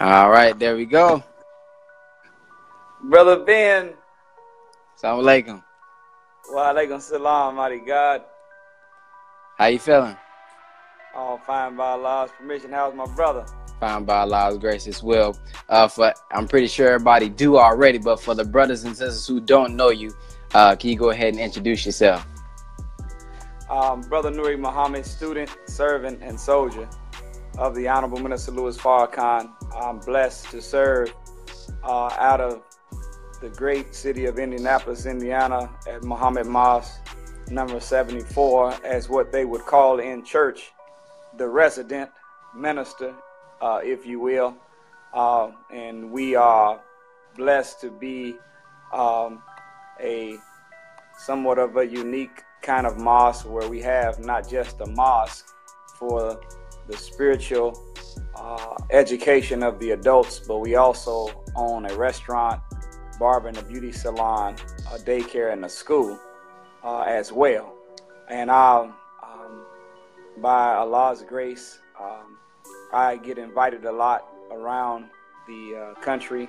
All right, there we go. Brother Ben. Assalamu alaikum. Wa alaikum salam, mighty God. How you feeling? All fine by Allah's permission. How's my brother? Fine by Allah's grace as well. Uh, for I'm pretty sure everybody do already, but for the brothers and sisters who don't know you, uh, can you go ahead and introduce yourself? Um, Brother Nuri Muhammad, student, servant, and soldier of the Honorable Minister Louis Farrakhan. I'm blessed to serve uh, out of the great city of Indianapolis, Indiana, at Muhammad Mosque number 74, as what they would call in church the resident minister, uh, if you will. Uh, and we are blessed to be um, a somewhat of a unique kind of mosque where we have not just a mosque for the spiritual uh, education of the adults, but we also own a restaurant, barber, and a beauty salon, a daycare, and a school uh, as well. And um, um, by Allah's grace, um, I get invited a lot around the uh, country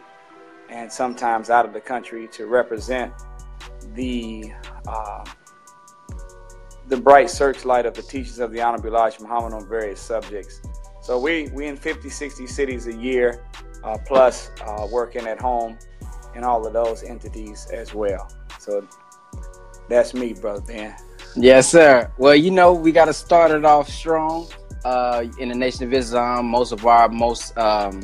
and sometimes out of the country to represent the uh, the bright searchlight of the teachings of the Honorable Elijah Muhammad on various subjects. So we we in 50, 60 cities a year, uh, plus uh, working at home in all of those entities as well. So that's me, brother Ben. Yes, sir. Well, you know, we got to start it off strong. Uh, in the Nation of Islam, most of our most um,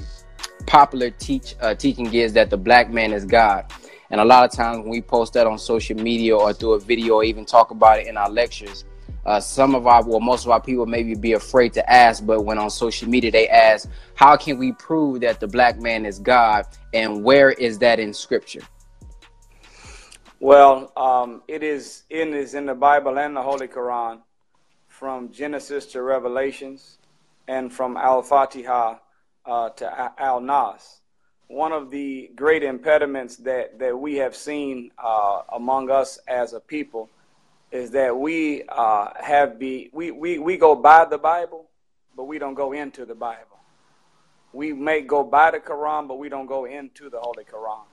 popular teach uh, teaching is that the black man is God. And a lot of times when we post that on social media or through a video or even talk about it in our lectures, uh, some of our, well, most of our people maybe be afraid to ask, but when on social media they ask, how can we prove that the black man is God and where is that in scripture? Well, um, it is in is in the Bible and the Holy Quran, from Genesis to Revelations, and from Al Fatiha uh, to Al Nas one of the great impediments that, that we have seen uh, among us as a people is that we uh, have be we, we, we go by the Bible, but we don't go into the Bible. We may go by the Quran, but we don't go into the Holy Quran.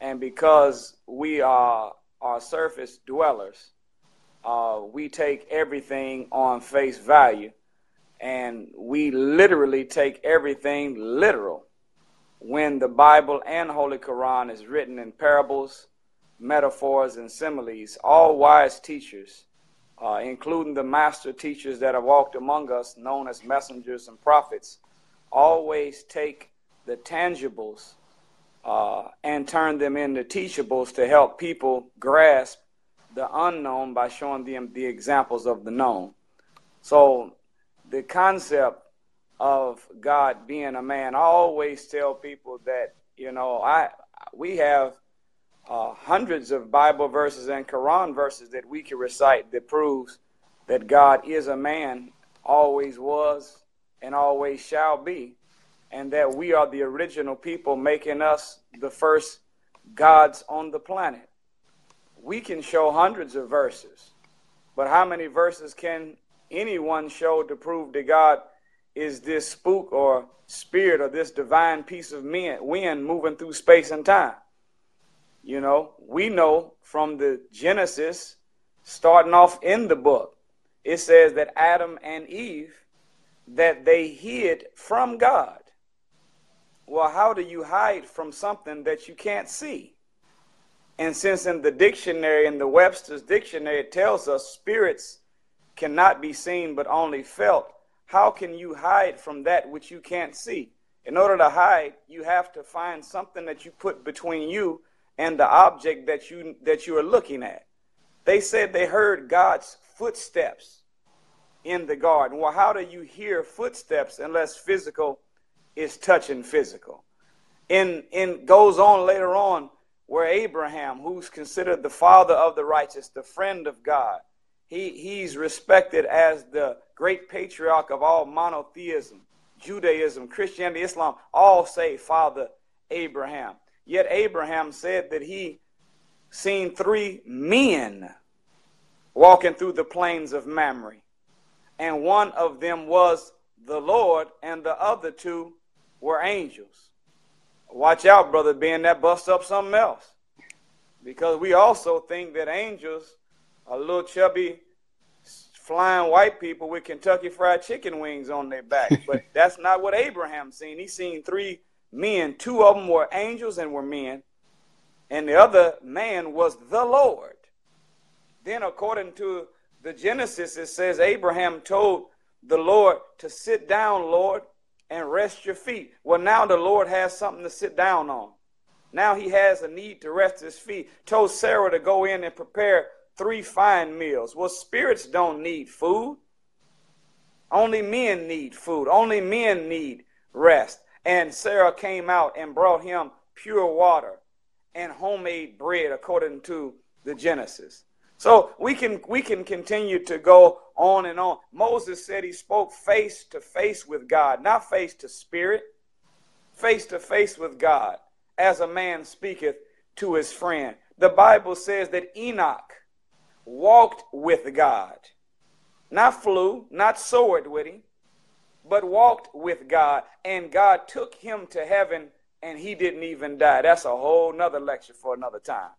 And because we are are surface dwellers, uh, we take everything on face value, and we literally take everything literal when the Bible and Holy Quran is written in parables, metaphors, and similes, all wise teachers, uh, including the master teachers that have walked among us, known as messengers and prophets, always take the tangibles uh, and turn them into teachables to help people grasp the unknown by showing them the examples of the known. So the concept of God being a man. I always tell people that you know I we have uh, hundreds of Bible verses and Quran verses that we can recite that proves that God is a man, always was, and always shall be, and that we are the original people making us the first gods on the planet. We can show hundreds of verses, but how many verses can anyone show to prove that God? Is this spook or spirit or this divine piece of wind moving through space and time. You know, we know from the Genesis, starting off in the book, it says that Adam and Eve, that they hid from God. Well, how do you hide from something that you can't see? And since in the dictionary, in the Webster's dictionary, it tells us spirits cannot be seen but only felt, how can you hide from that which you can't see? In order to hide, you have to find something that you put between you and the object that you that you are looking at. They said they heard God's footsteps in the garden. Well, how do you hear footsteps unless physical is touching physical? In in goes on later on where Abraham, who's considered the father of the righteous, the friend of God, he, he's respected as the great patriarch of all monotheism, Judaism, Christianity, Islam, all say Father Abraham. Yet Abraham said that he seen three men walking through the plains of Mamre. And one of them was the Lord, and the other two were angels. Watch out, brother Ben, that busts up something else. Because we also think that angels are a little chubby flying white people with Kentucky fried chicken wings on their back. But that's not what Abraham seen. He seen three men. Two of them were angels and were men. And the other man was the Lord. Then according to the Genesis, it says Abraham told the Lord to sit down, Lord, and rest your feet. Well, now the Lord has something to sit down on. Now he has a need to rest his feet. Told Sarah to go in and prepare three fine meals. Well, spirits don't need food. Only men need food. Only men need rest. And Sarah came out and brought him pure water and homemade bread according to the Genesis. So we can we can continue to go on and on. Moses said he spoke face to face with God, not face to spirit, face to face with God, as a man speaketh to his friend. The Bible says that Enoch walked with God, not flew, not soared with him, but walked with God, and God took him to heaven, and he didn't even die. That's a whole nother lecture for another time.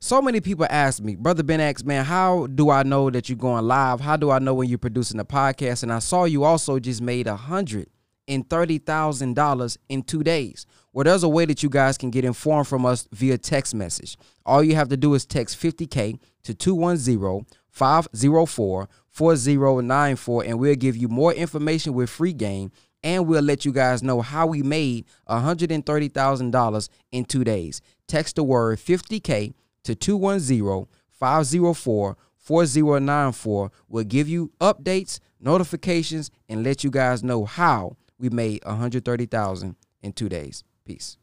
So many people ask me, Brother Ben X, man, how do I know that you're going live? How do I know when you're producing a podcast? And I saw you also just made a hundred and thirty thousand dollars in two days. Well, there's a way that you guys can get informed from us via text message. All you have to do is text 50K to 210 504 4094, and we'll give you more information with free game and we'll let you guys know how we made $130,000 in two days. Text the word 50K to 210 504 4094. We'll give you updates, notifications, and let you guys know how we made 130,000 in two days. Peace.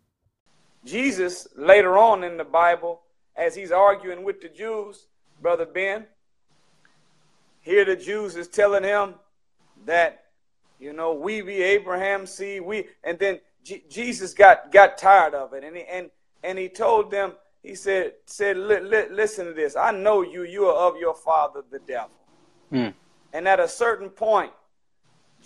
Jesus, later on in the Bible, as he's arguing with the Jews, Brother Ben, here the Jews is telling him that, you know, we be Abraham seed, we, and then G- Jesus got, got tired of it. And he, and, and he told them, he said, said li- li- listen to this. I know you. You are of your father, the devil. Hmm. And at a certain point,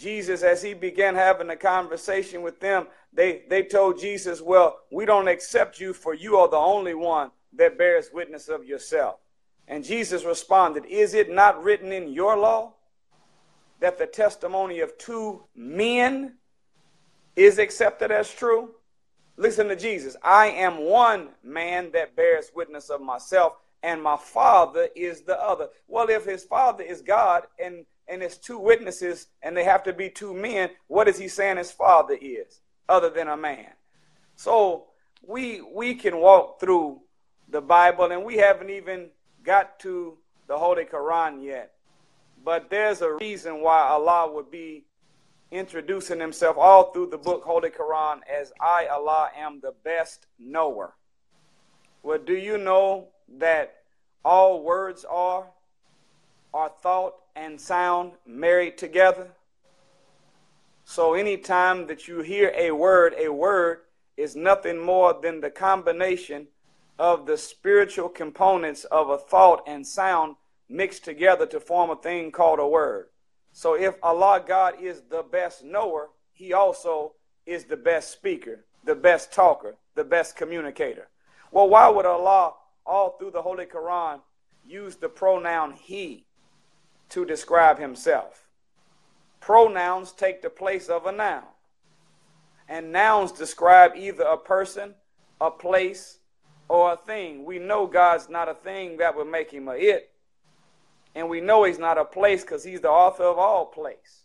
Jesus, as he began having a conversation with them, they, they told Jesus, Well, we don't accept you, for you are the only one that bears witness of yourself. And Jesus responded, Is it not written in your law that the testimony of two men is accepted as true? Listen to Jesus. I am one man that bears witness of myself, and my Father is the other. Well, if his Father is God and and it's two witnesses and they have to be two men, what is he saying his Father is other than a man? So we we can walk through the Bible and we haven't even got to the Holy Quran yet. But there's a reason why Allah would be introducing himself all through the book Holy Quran as I, Allah, am the best knower. Well, do you know that all words are, are thought and sound married together? So anytime that you hear a word, a word is nothing more than the combination of the spiritual components of a thought and sound mixed together to form a thing called a word. So if Allah God is the best knower, he also is the best speaker, the best talker, the best communicator. Well, why would Allah all through the Holy Quran use the pronoun he to describe himself? Pronouns take the place of a noun. And nouns describe either a person, a place, or a thing. We know God's not a thing that would make him a it. And we know he's not a place because he's the author of all place.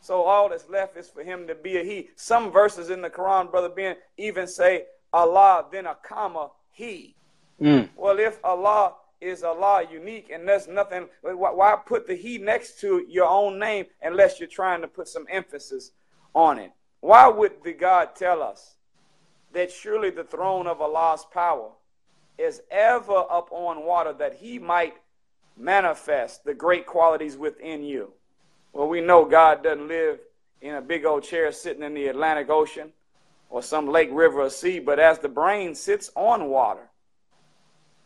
So all that's left is for him to be a he. Some verses in the Quran, Brother Ben, even say Allah, then a comma, he. Mm. Well, if Allah is Allah unique and there's nothing, why put the he next to your own name unless you're trying to put some emphasis on it? Why would the God tell us that surely the throne of Allah's power is ever up on water that he might manifest the great qualities within you. Well, we know God doesn't live in a big old chair sitting in the Atlantic Ocean or some lake, river, or sea, but as the brain sits on water,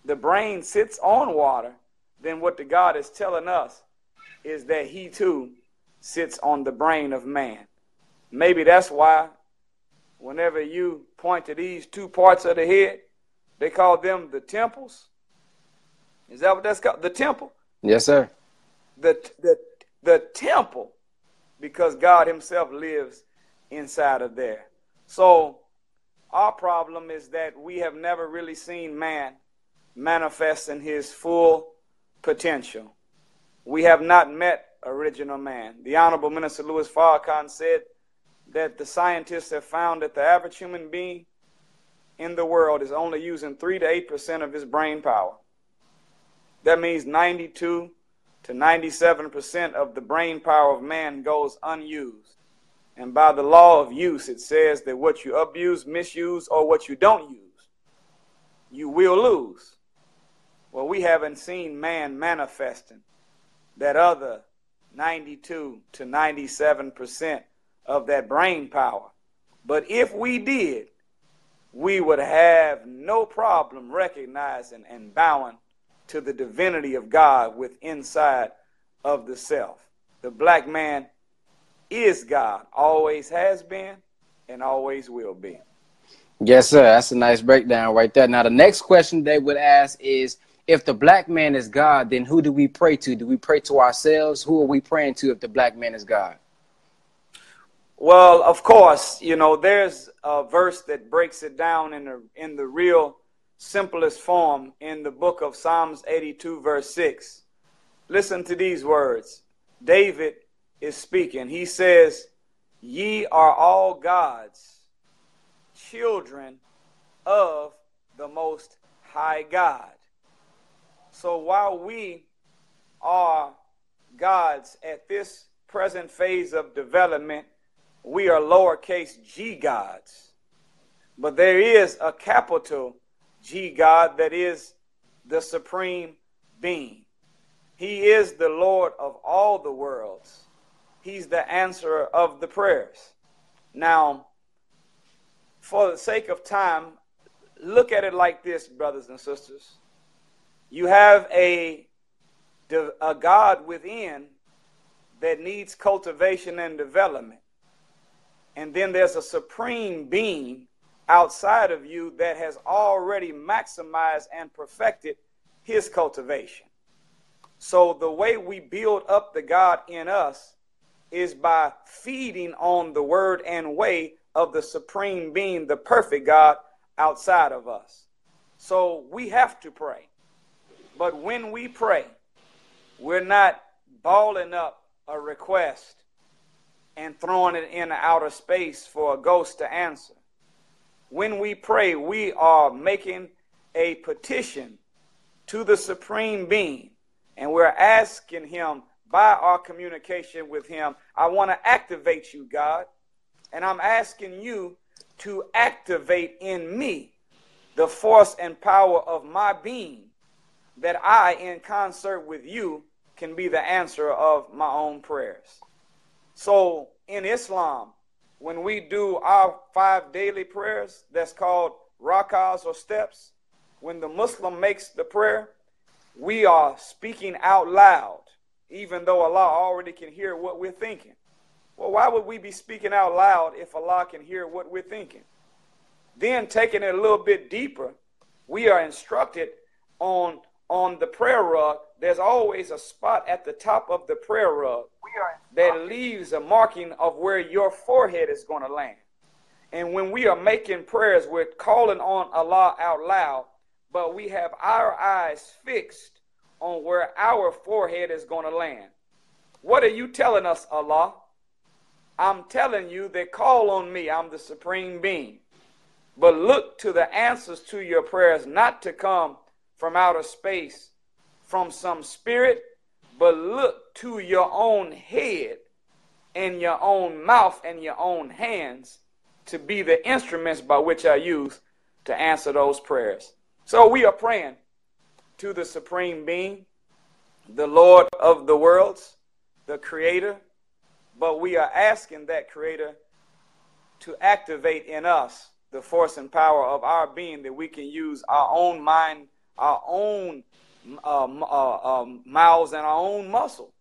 the brain sits on water, then what the God is telling us is that he too sits on the brain of man. Maybe that's why whenever you point to these two parts of the head, they call them the temples. Is that what that's called? The temple? Yes, sir. The, the, the temple, because God Himself lives inside of there. So, our problem is that we have never really seen man manifest in his full potential. We have not met original man. The Honorable Minister Louis Farrakhan said that the scientists have found that the average human being in the world is only using 3 to 8% of his brain power. That means 92 to 97% of the brain power of man goes unused. And by the law of use, it says that what you abuse, misuse, or what you don't use, you will lose. Well, we haven't seen man manifesting that other 92 to 97% of that brain power. But if we did, we would have no problem recognizing and bowing to the divinity of God with inside of the self. The black man is God, always has been, and always will be. Yes, sir. That's a nice breakdown right there. Now, the next question they would ask is if the black man is God, then who do we pray to? Do we pray to ourselves? Who are we praying to if the black man is God? Well, of course, you know, there's a verse that breaks it down in the in the real simplest form in the book of Psalms 82 verse 6. Listen to these words. David is speaking. He says, "Ye are all gods, children of the most high God." So while we are gods at this present phase of development, we are lowercase g gods. But there is a capital G God that is the supreme being. He is the Lord of all the worlds. He's the answerer of the prayers. Now, for the sake of time, look at it like this, brothers and sisters. You have a, a God within that needs cultivation and development. And then there's a supreme being outside of you that has already maximized and perfected his cultivation. So the way we build up the God in us is by feeding on the word and way of the supreme being, the perfect God outside of us. So we have to pray. But when we pray, we're not balling up a request and throwing it in outer space for a ghost to answer. When we pray, we are making a petition to the Supreme Being, and we're asking Him by our communication with Him, I want to activate you, God, and I'm asking you to activate in me the force and power of my being that I, in concert with you, can be the answer of my own prayers. So in Islam, when we do our five daily prayers, that's called rakas or steps, when the Muslim makes the prayer, we are speaking out loud, even though Allah already can hear what we're thinking. Well, why would we be speaking out loud if Allah can hear what we're thinking? Then, taking it a little bit deeper, we are instructed on on the prayer rug, there's always a spot at the top of the prayer rug that leaves a marking of where your forehead is going to land. And when we are making prayers, we're calling on Allah out loud, but we have our eyes fixed on where our forehead is going to land. What are you telling us, Allah? I'm telling you that call on me. I'm the supreme being. But look to the answers to your prayers, not to come from outer space from some spirit, but look to your own head and your own mouth and your own hands to be the instruments by which I use to answer those prayers. So we are praying to the Supreme Being, the Lord of the worlds, the Creator, but we are asking that Creator to activate in us the force and power of our being that we can use our own mind our own uh, uh, um, mouths and our own muscle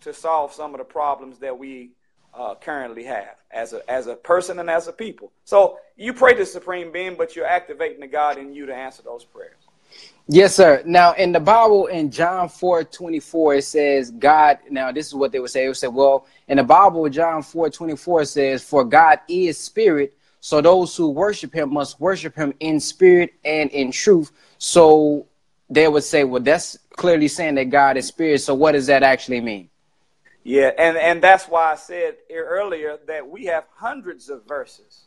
to solve some of the problems that we uh, currently have as a as a person and as a people. So you pray to the Supreme Being, but you're activating the God in you to answer those prayers. Yes, sir. Now in the Bible in John 4 24, it says God. Now, this is what they would say. It would say, well, in the Bible, John 4 24 says, For God is spirit, so those who worship him must worship him in spirit and in truth. So they would say, Well, that's clearly saying that God is spirit. So what does that actually mean? Yeah, and, and that's why I said earlier that we have hundreds of verses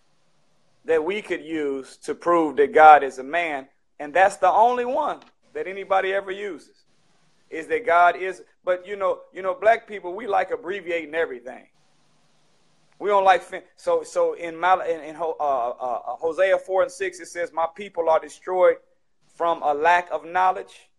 that we could use to prove that God is a man and that's the only one that anybody ever uses is that God is. But you know, you know, black people we like abbreviating everything. We don't like so so in Mal in, in uh, uh, uh, Hosea four and six it says, "My people are destroyed from a lack of knowledge."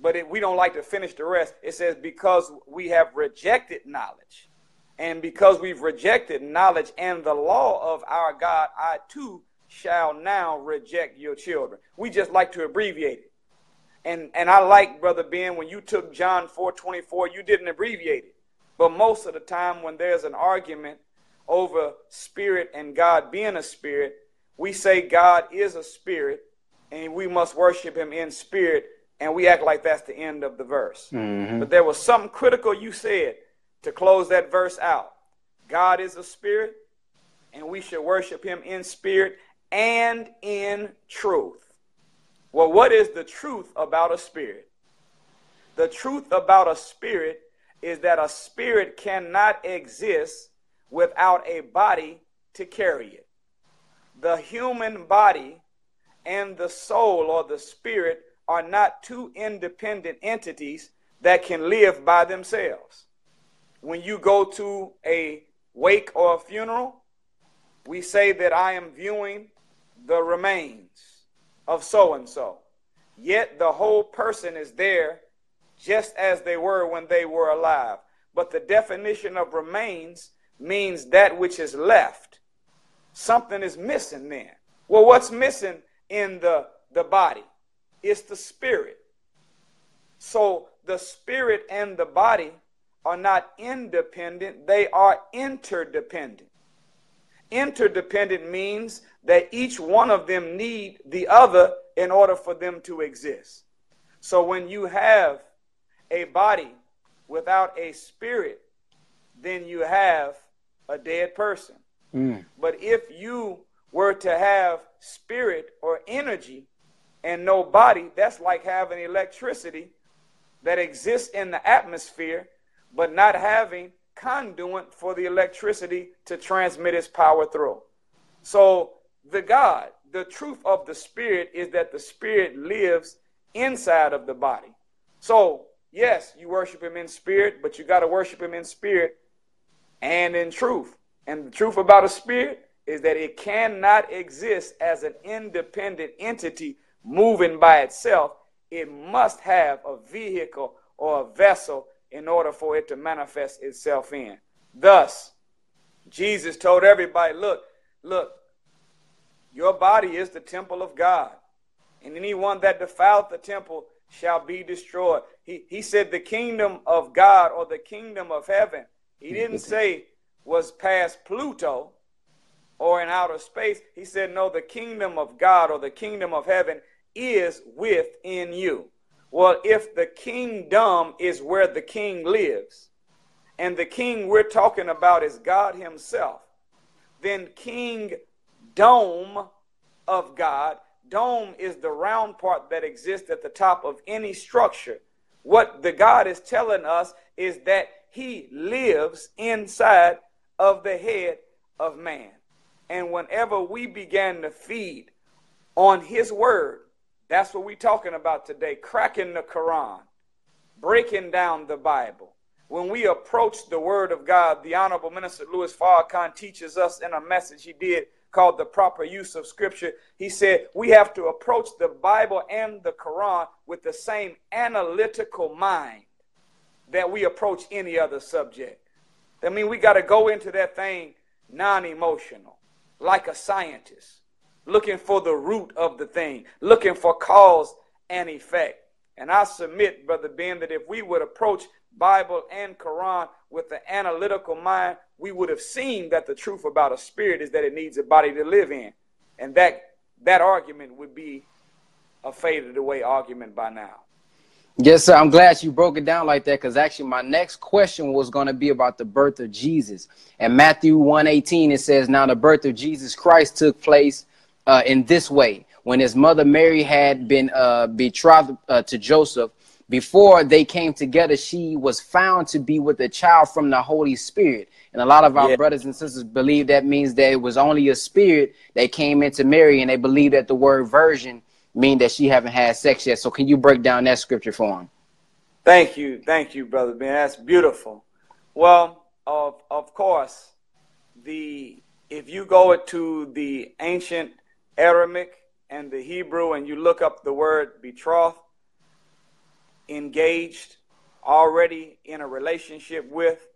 But it, we don't like to finish the rest. It says, "Because we have rejected knowledge, and because we've rejected knowledge and the law of our God, I too shall now reject your children. We just like to abbreviate it. And and I like, Brother Ben, when you took John 4 24, you didn't abbreviate it. But most of the time when there's an argument over spirit and God being a spirit, we say God is a spirit and we must worship him in spirit, and we act like that's the end of the verse. Mm-hmm. But there was something critical you said to close that verse out. God is a spirit, and we should worship him in spirit and in truth. Well, what is the truth about a spirit? The truth about a spirit is that a spirit cannot exist without a body to carry it. The human body and the soul or the spirit are not two independent entities that can live by themselves. When you go to a wake or a funeral, we say that I am viewing the remains of so and so. Yet the whole person is there just as they were when they were alive. But the definition of remains means that which is left. Something is missing then. Well, what's missing in the, the body? It's the spirit. So the spirit and the body are not independent, they are interdependent. Interdependent means that each one of them need the other in order for them to exist. So when you have a body without a spirit, then you have a dead person. Mm. But if you were to have spirit or energy and no body, that's like having electricity that exists in the atmosphere, but not having conduit for the electricity to transmit its power through. So the God, the truth of the spirit is that the spirit lives inside of the body. So, yes, you worship him in spirit, but you got to worship him in spirit and in truth. And the truth about a spirit is that it cannot exist as an independent entity moving by itself. It must have a vehicle or a vessel in order for it to manifest itself in. Thus, Jesus told everybody, look, look, your body is the temple of God. And anyone that defiled the temple shall be destroyed. He, he said the kingdom of God or the kingdom of heaven. He didn't say was past Pluto or in outer space. He said, no, the kingdom of God or the kingdom of heaven is within you. Well, if the kingdom is where the king lives, and the king we're talking about is God himself, then King Dome of God, dome is the round part that exists at the top of any structure. What the God is telling us is that he lives inside of the head of man. And whenever we began to feed on his word, that's what we're talking about today cracking the Quran, breaking down the Bible. When we approach the Word of God, the Honorable Minister Louis Farrakhan teaches us in a message he did called The Proper Use of Scripture. He said we have to approach the Bible and the Quran with the same analytical mind that we approach any other subject. I mean, we got to go into that thing non emotional, like a scientist looking for the root of the thing, looking for cause and effect. And I submit, Brother Ben, that if we would approach Bible and Quran with the analytical mind, we would have seen that the truth about a spirit is that it needs a body to live in. And that that argument would be a faded away argument by now. Yes, sir. I'm glad you broke it down like that because actually my next question was going to be about the birth of Jesus. And Matthew 118, it says, Now the birth of Jesus Christ took place uh, in this way. When his mother Mary had been uh, betrothed uh, to Joseph, before they came together, she was found to be with a child from the Holy Spirit. And a lot of our yeah. brothers and sisters believe that means that it was only a spirit that came into Mary, and they believe that the word virgin mean that she haven't had sex yet. So can you break down that scripture for him? Thank you, thank you, brother Ben. That's beautiful. Well, of of course, the if you go to the ancient Aramaic and the Hebrew and you look up the word betrothed, engaged, already in a relationship with.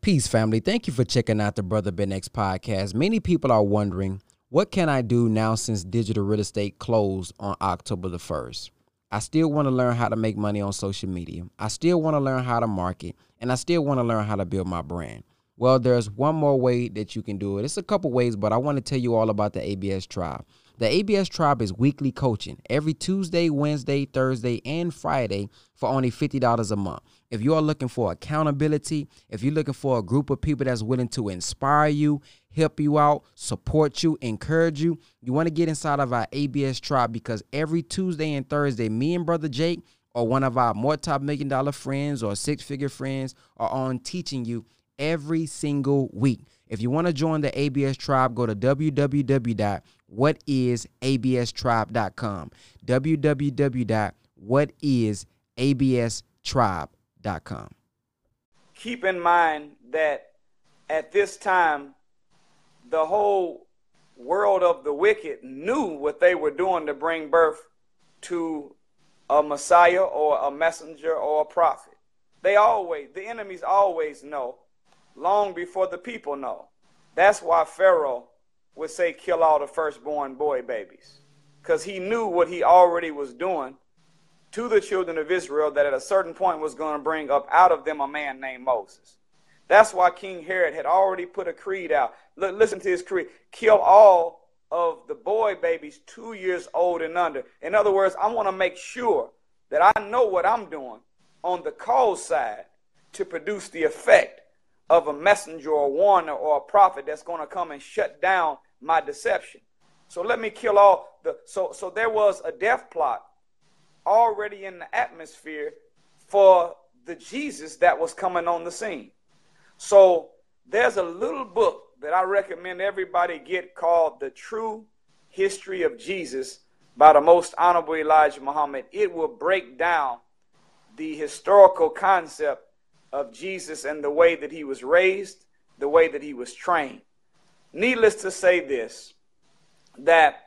Peace, family. Thank you for checking out the Brother Ben X podcast. Many people are wondering what can I do now since digital real estate closed on October the 1st? I still want to learn how to make money on social media. I still want to learn how to market, and I still want to learn how to build my brand. Well, there's one more way that you can do it. It's a couple ways, but I want to tell you all about the ABS Tribe. The ABS Tribe is weekly coaching every Tuesday, Wednesday, Thursday, and Friday for only $50 a month. If you are looking for accountability, if you're looking for a group of people that's willing to inspire you, help you out, support you, encourage you, you want to get inside of our ABS Tribe because every Tuesday and Thursday, me and Brother Jake or one of our more top million dollar friends or six figure friends are on teaching you every single week. If you want to join the ABS tribe, go to www.whatisaBStribe.com. www.whatisaBStribe.com. Keep in mind that at this time, the whole world of the wicked knew what they were doing to bring birth to a Messiah or a messenger or a prophet. They always, the enemies always know long before the people know. That's why Pharaoh would say, kill all the firstborn boy babies. Because he knew what he already was doing to the children of Israel that at a certain point was going to bring up out of them a man named Moses. That's why King Herod had already put a creed out. L- listen to his creed kill all of the boy babies two years old and under. In other words, I want to make sure that I know what I'm doing on the cause side to produce the effect of a messenger or a warner or a prophet that's going to come and shut down my deception. So let me kill all the so so there was a death plot already in the atmosphere for the Jesus that was coming on the scene. So there's a little book that I recommend everybody get called The True History of Jesus by the most honorable Elijah Muhammad. It will break down the historical concept of Jesus and the way that he was raised, the way that he was trained. Needless to say this, that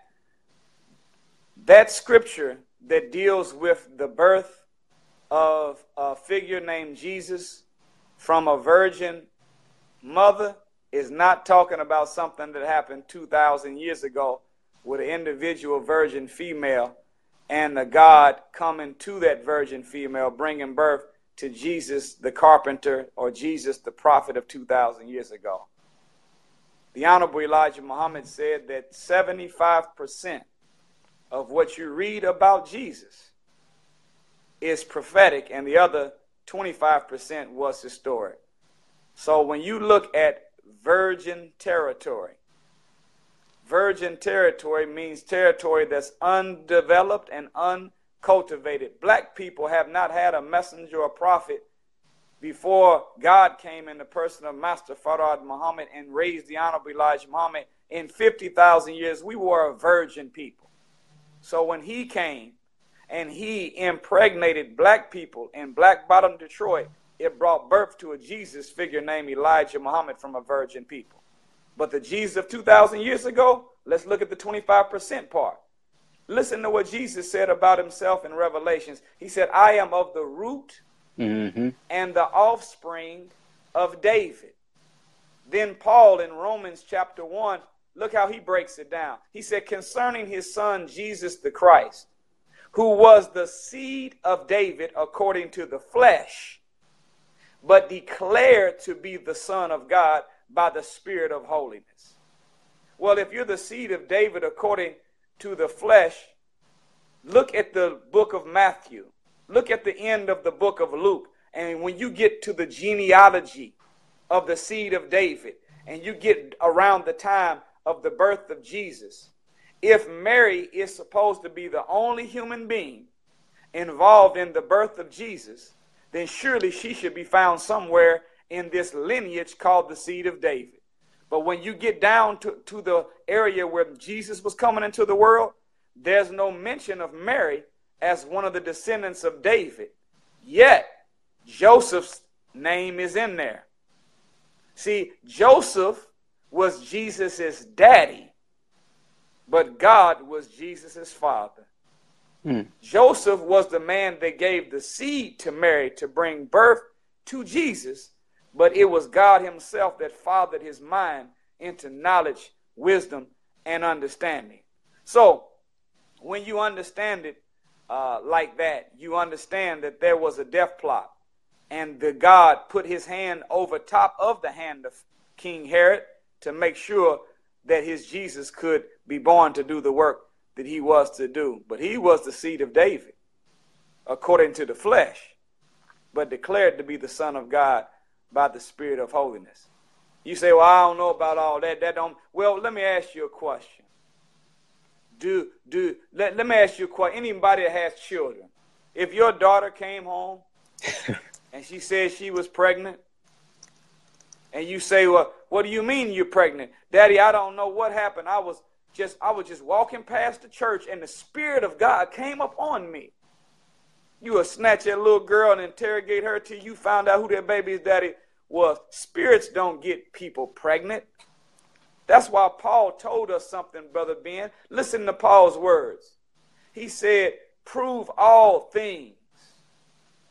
that scripture that deals with the birth of a figure named Jesus from a virgin mother is not talking about something that happened 2,000 years ago with an individual virgin female and the God coming to that virgin female, bringing birth to Jesus the carpenter or Jesus the prophet of 2,000 years ago. The Honorable Elijah Muhammad said that 75% of what you read about Jesus is prophetic, and the other 25% was historic. So when you look at virgin territory, virgin territory means territory that's undeveloped and uncultivated. Black people have not had a messenger or prophet before God came in the person of Master Fard Muhammad and raised the Honorable Elijah Muhammad. In 50,000 years, we were a virgin people. So when he came and he impregnated black people in Black Bottom, Detroit, it brought birth to a Jesus figure named Elijah Muhammad from a virgin people. But the Jesus of 2,000 years ago, let's look at the 25% part. Listen to what Jesus said about himself in Revelations. He said, I am of the root mm-hmm. and the offspring of David. Then Paul in Romans chapter 1, look how he breaks it down. He said, concerning his son Jesus the Christ, who was the seed of David according to the flesh, but declared to be the Son of God by the Spirit of holiness. Well, if you're the seed of David according to the flesh, look at the book of Matthew. Look at the end of the book of Luke. And when you get to the genealogy of the seed of David, and you get around the time of the birth of Jesus, if Mary is supposed to be the only human being involved in the birth of Jesus, then surely she should be found somewhere in this lineage called the seed of David. But when you get down to, to the area where Jesus was coming into the world, there's no mention of Mary as one of the descendants of David. Yet, Joseph's name is in there. See, Joseph was Jesus' daddy, but God was Jesus' father. Hmm. Joseph was the man that gave the seed to Mary to bring birth to Jesus, but it was God Himself that fathered his mind into knowledge, wisdom, and understanding. So, when you understand it uh, like that, you understand that there was a death plot, and the God put his hand over top of the hand of King Herod to make sure that his Jesus could be born to do the work that he was to do. But he was the seed of David, according to the flesh, but declared to be the Son of God by the Spirit of holiness. You say, Well, I don't know about all that. That don't well, let me ask you a question. Do do let, let me ask you a question. Anybody that has children, if your daughter came home and she said she was pregnant, and you say, Well, what do you mean you're pregnant? Daddy, I don't know what happened. I was just I was just walking past the church and the Spirit of God came upon me. You would snatch that little girl and interrogate her till you found out who that baby's daddy was. Spirits don't get people pregnant. That's why Paul told us something, Brother Ben. Listen to Paul's words. He said, Prove all things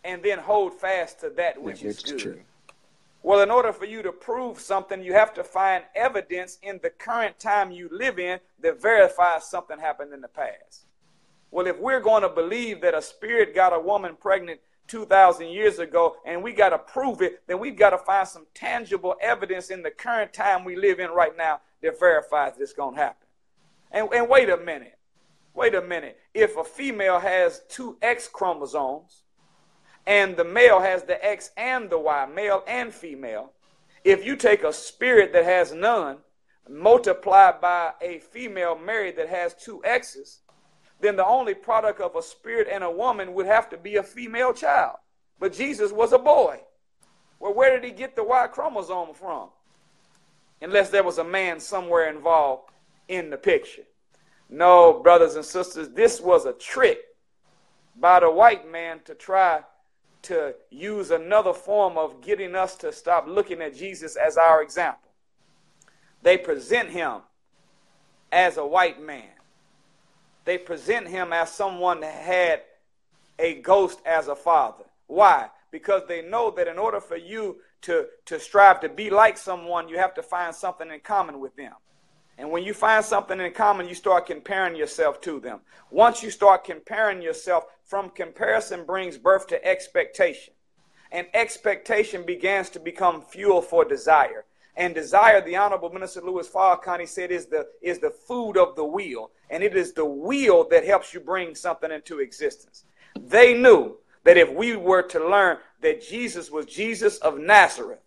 and then hold fast to that which is good. True. Well, in order for you to prove something, you have to find evidence in the current time you live in that verifies something happened in the past. Well, if we're going to believe that a spirit got a woman pregnant 2,000 years ago and we got to prove it, then we've got to find some tangible evidence in the current time we live in right now that verifies this going to happen. And, and wait a minute. Wait a minute. If a female has two X chromosomes, and the male has the X and the Y, male and female. If you take a spirit that has none, multiplied by a female married that has two X's, then the only product of a spirit and a woman would have to be a female child. But Jesus was a boy. Well, where did he get the Y chromosome from? Unless there was a man somewhere involved in the picture. No, brothers and sisters, this was a trick by the white man to try to use another form of getting us to stop looking at Jesus as our example. They present him as a white man. They present him as someone that had a ghost as a father. Why? Because they know that in order for you to, to strive to be like someone, you have to find something in common with them. And when you find something in common, you start comparing yourself to them. Once you start comparing yourself, from comparison brings birth to expectation. And expectation begins to become fuel for desire. And desire, the Honorable Minister Louis Farrakhan said, is the, is the food of the wheel. And it is the wheel that helps you bring something into existence. They knew that if we were to learn that Jesus was Jesus of Nazareth,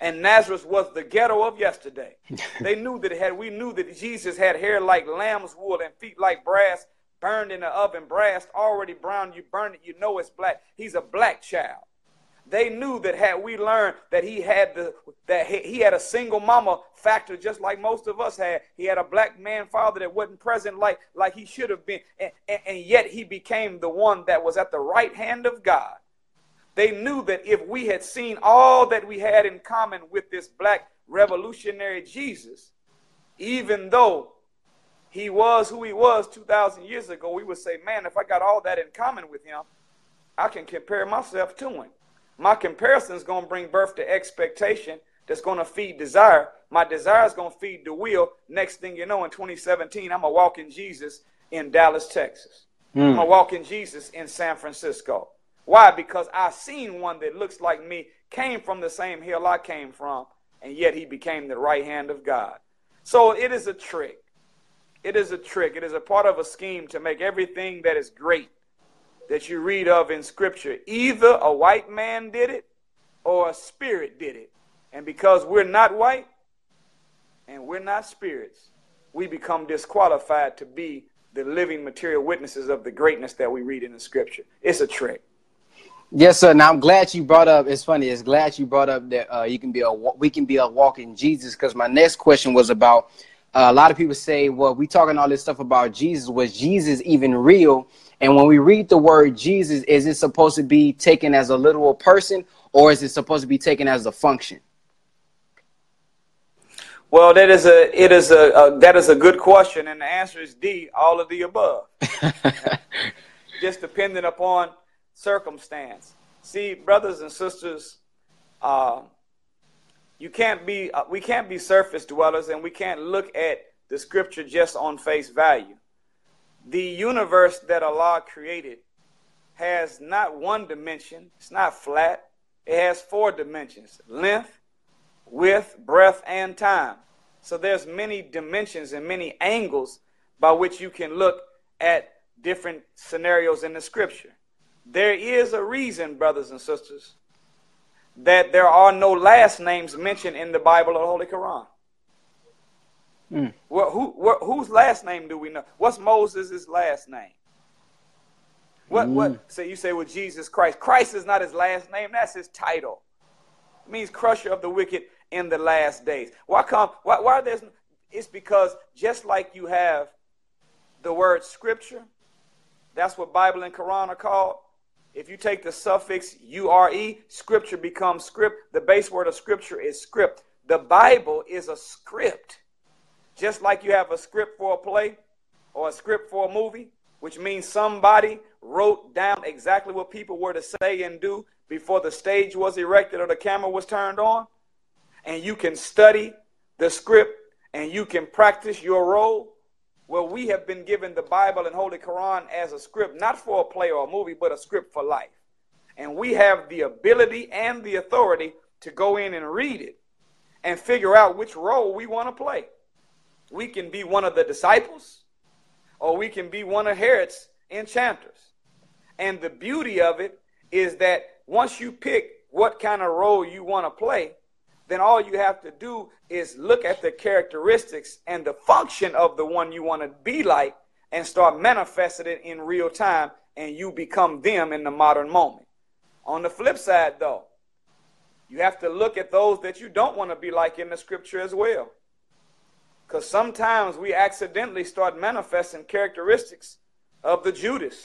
and Nazareth was the ghetto of yesterday. they knew that it had we knew that Jesus had hair like lamb's wool and feet like brass burned in the oven, brass already brown, you burn it, you know it's black. He's a black child. They knew that had we learned that he had the that he had a single mama factor just like most of us had. He had a black man father that wasn't present like like he should have been, and, and, and yet he became the one that was at the right hand of God they knew that if we had seen all that we had in common with this black revolutionary Jesus, even though he was who he was 2,000 years ago, we would say, man, if I got all that in common with him, I can compare myself to him. My comparison is going to bring birth to expectation that's going to feed desire. My desire is going to feed the will. Next thing you know, in 2017, I'm a walking Jesus in Dallas, Texas. Mm. I'm a walking Jesus in San Francisco. Why? Because I seen one that looks like me came from the same hill I came from, and yet he became the right hand of God. So it is a trick. It is a trick. It is a part of a scheme to make everything that is great that you read of in Scripture either a white man did it or a spirit did it. And because we're not white and we're not spirits, we become disqualified to be the living material witnesses of the greatness that we read in the Scripture. It's a trick. Yes, sir. Now I'm glad you brought up. It's funny. It's glad you brought up that uh, you can be a we can be a walking Jesus. Because my next question was about uh, a lot of people say, well, we talking all this stuff about Jesus. Was Jesus even real? And when we read the word Jesus, is it supposed to be taken as a literal person, or is it supposed to be taken as a function? Well, that is a it is a, a that is a good question, and the answer is D. All of the above. Just depending upon circumstance. See, brothers and sisters, uh, you can't be uh, we can't be surface dwellers, and we can't look at the scripture just on face value. The universe that Allah created has not one dimension; it's not flat. It has four dimensions: length, width, breadth, and time. So there's many dimensions and many angles by which you can look at different scenarios in the scripture. There is a reason, brothers and sisters, that there are no last names mentioned in the Bible or the Holy Quran. Mm. Well, who, wh- whose last name do we know? What's Moses' last name? What? Mm. What? So you say, well, Jesus Christ. Christ is not his last name. That's his title. It means crusher of the wicked in the last days. Why come? Why? Why there's? It's because just like you have the word scripture, that's what Bible and Quran are called. If you take the suffix ure, scripture becomes script. The base word of scripture is script. The Bible is a script. Just like you have a script for a play or a script for a movie, which means somebody wrote down exactly what people were to say and do before the stage was erected or the camera was turned on. And you can study the script and you can practice your role well, we have been given the Bible and Holy Quran as a script, not for a play or a movie, but a script for life. And we have the ability and the authority to go in and read it and figure out which role we want to play. We can be one of the disciples, or we can be one of Herod's enchanters. And the beauty of it is that once you pick what kind of role you want to play, then all you have to do is look at the characteristics and the function of the one you want to be like and start manifesting it in real time and you become them in the modern moment. On the flip side, though, you have to look at those that you don't want to be like in the scripture as well. Because sometimes we accidentally start manifesting characteristics of the Judas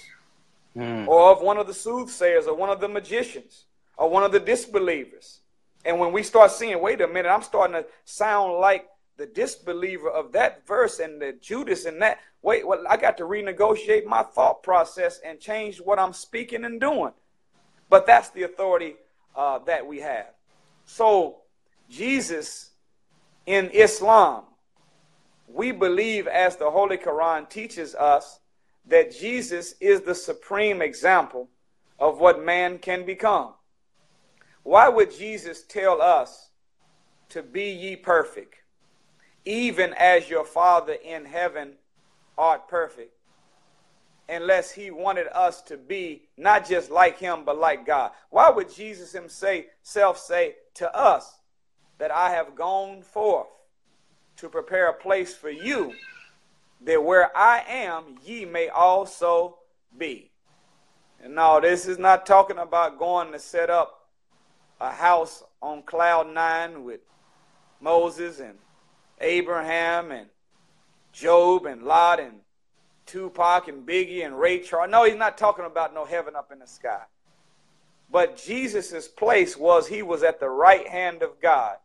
mm. or of one of the soothsayers or one of the magicians or one of the disbelievers. And when we start seeing, wait a minute, I'm starting to sound like the disbeliever of that verse and the Judas and that. Wait, well, I got to renegotiate my thought process and change what I'm speaking and doing. But that's the authority uh, that we have. So, Jesus in Islam, we believe, as the Holy Quran teaches us, that Jesus is the supreme example of what man can become. Why would Jesus tell us to be ye perfect, even as your Father in heaven art perfect? Unless he wanted us to be not just like him, but like God. Why would Jesus himself say to us that I have gone forth to prepare a place for you, that where I am, ye may also be? And no, this is not talking about going to set up a house on cloud nine with Moses and Abraham and Job and Lot and Tupac and Biggie and Ray Charles. No, he's not talking about no heaven up in the sky. But Jesus' place was he was at the right hand of God.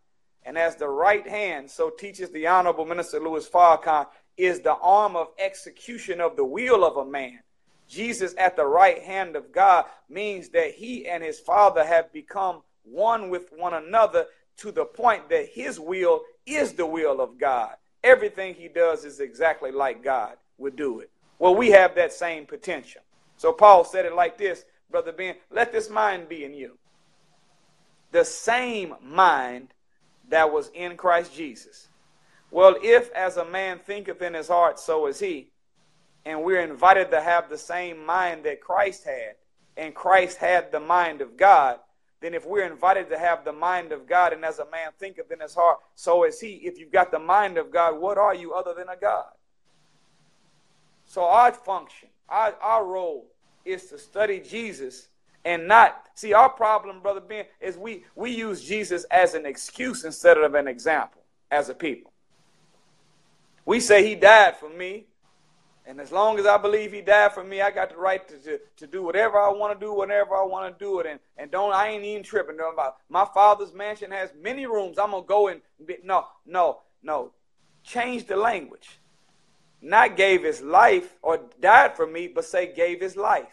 And as the right hand, so teaches the Honorable Minister Louis Farrakhan, is the arm of execution of the will of a man. Jesus at the right hand of God means that he and his Father have become one with one another to the point that his will is the will of God. Everything he does is exactly like God would do it. Well, we have that same potential. So Paul said it like this, Brother Ben, let this mind be in you, the same mind that was in Christ Jesus. Well, if as a man thinketh in his heart, so is he, and we're invited to have the same mind that Christ had, and Christ had the mind of God, then if we're invited to have the mind of God, and as a man thinketh in his heart, so is he. If you've got the mind of God, what are you other than a God? So our function, our, our role is to study Jesus and not see our problem, brother Ben, is we we use Jesus as an excuse instead of an example as a people. We say he died for me, and as long as I believe he died for me, I got the right to, to, to do whatever I want to do, whenever I want to do it. And, and don't I ain't even tripping about my father's mansion has many rooms. I'm gonna go and be, no, no, no. Change the language. Not gave his life or died for me, but say gave his life.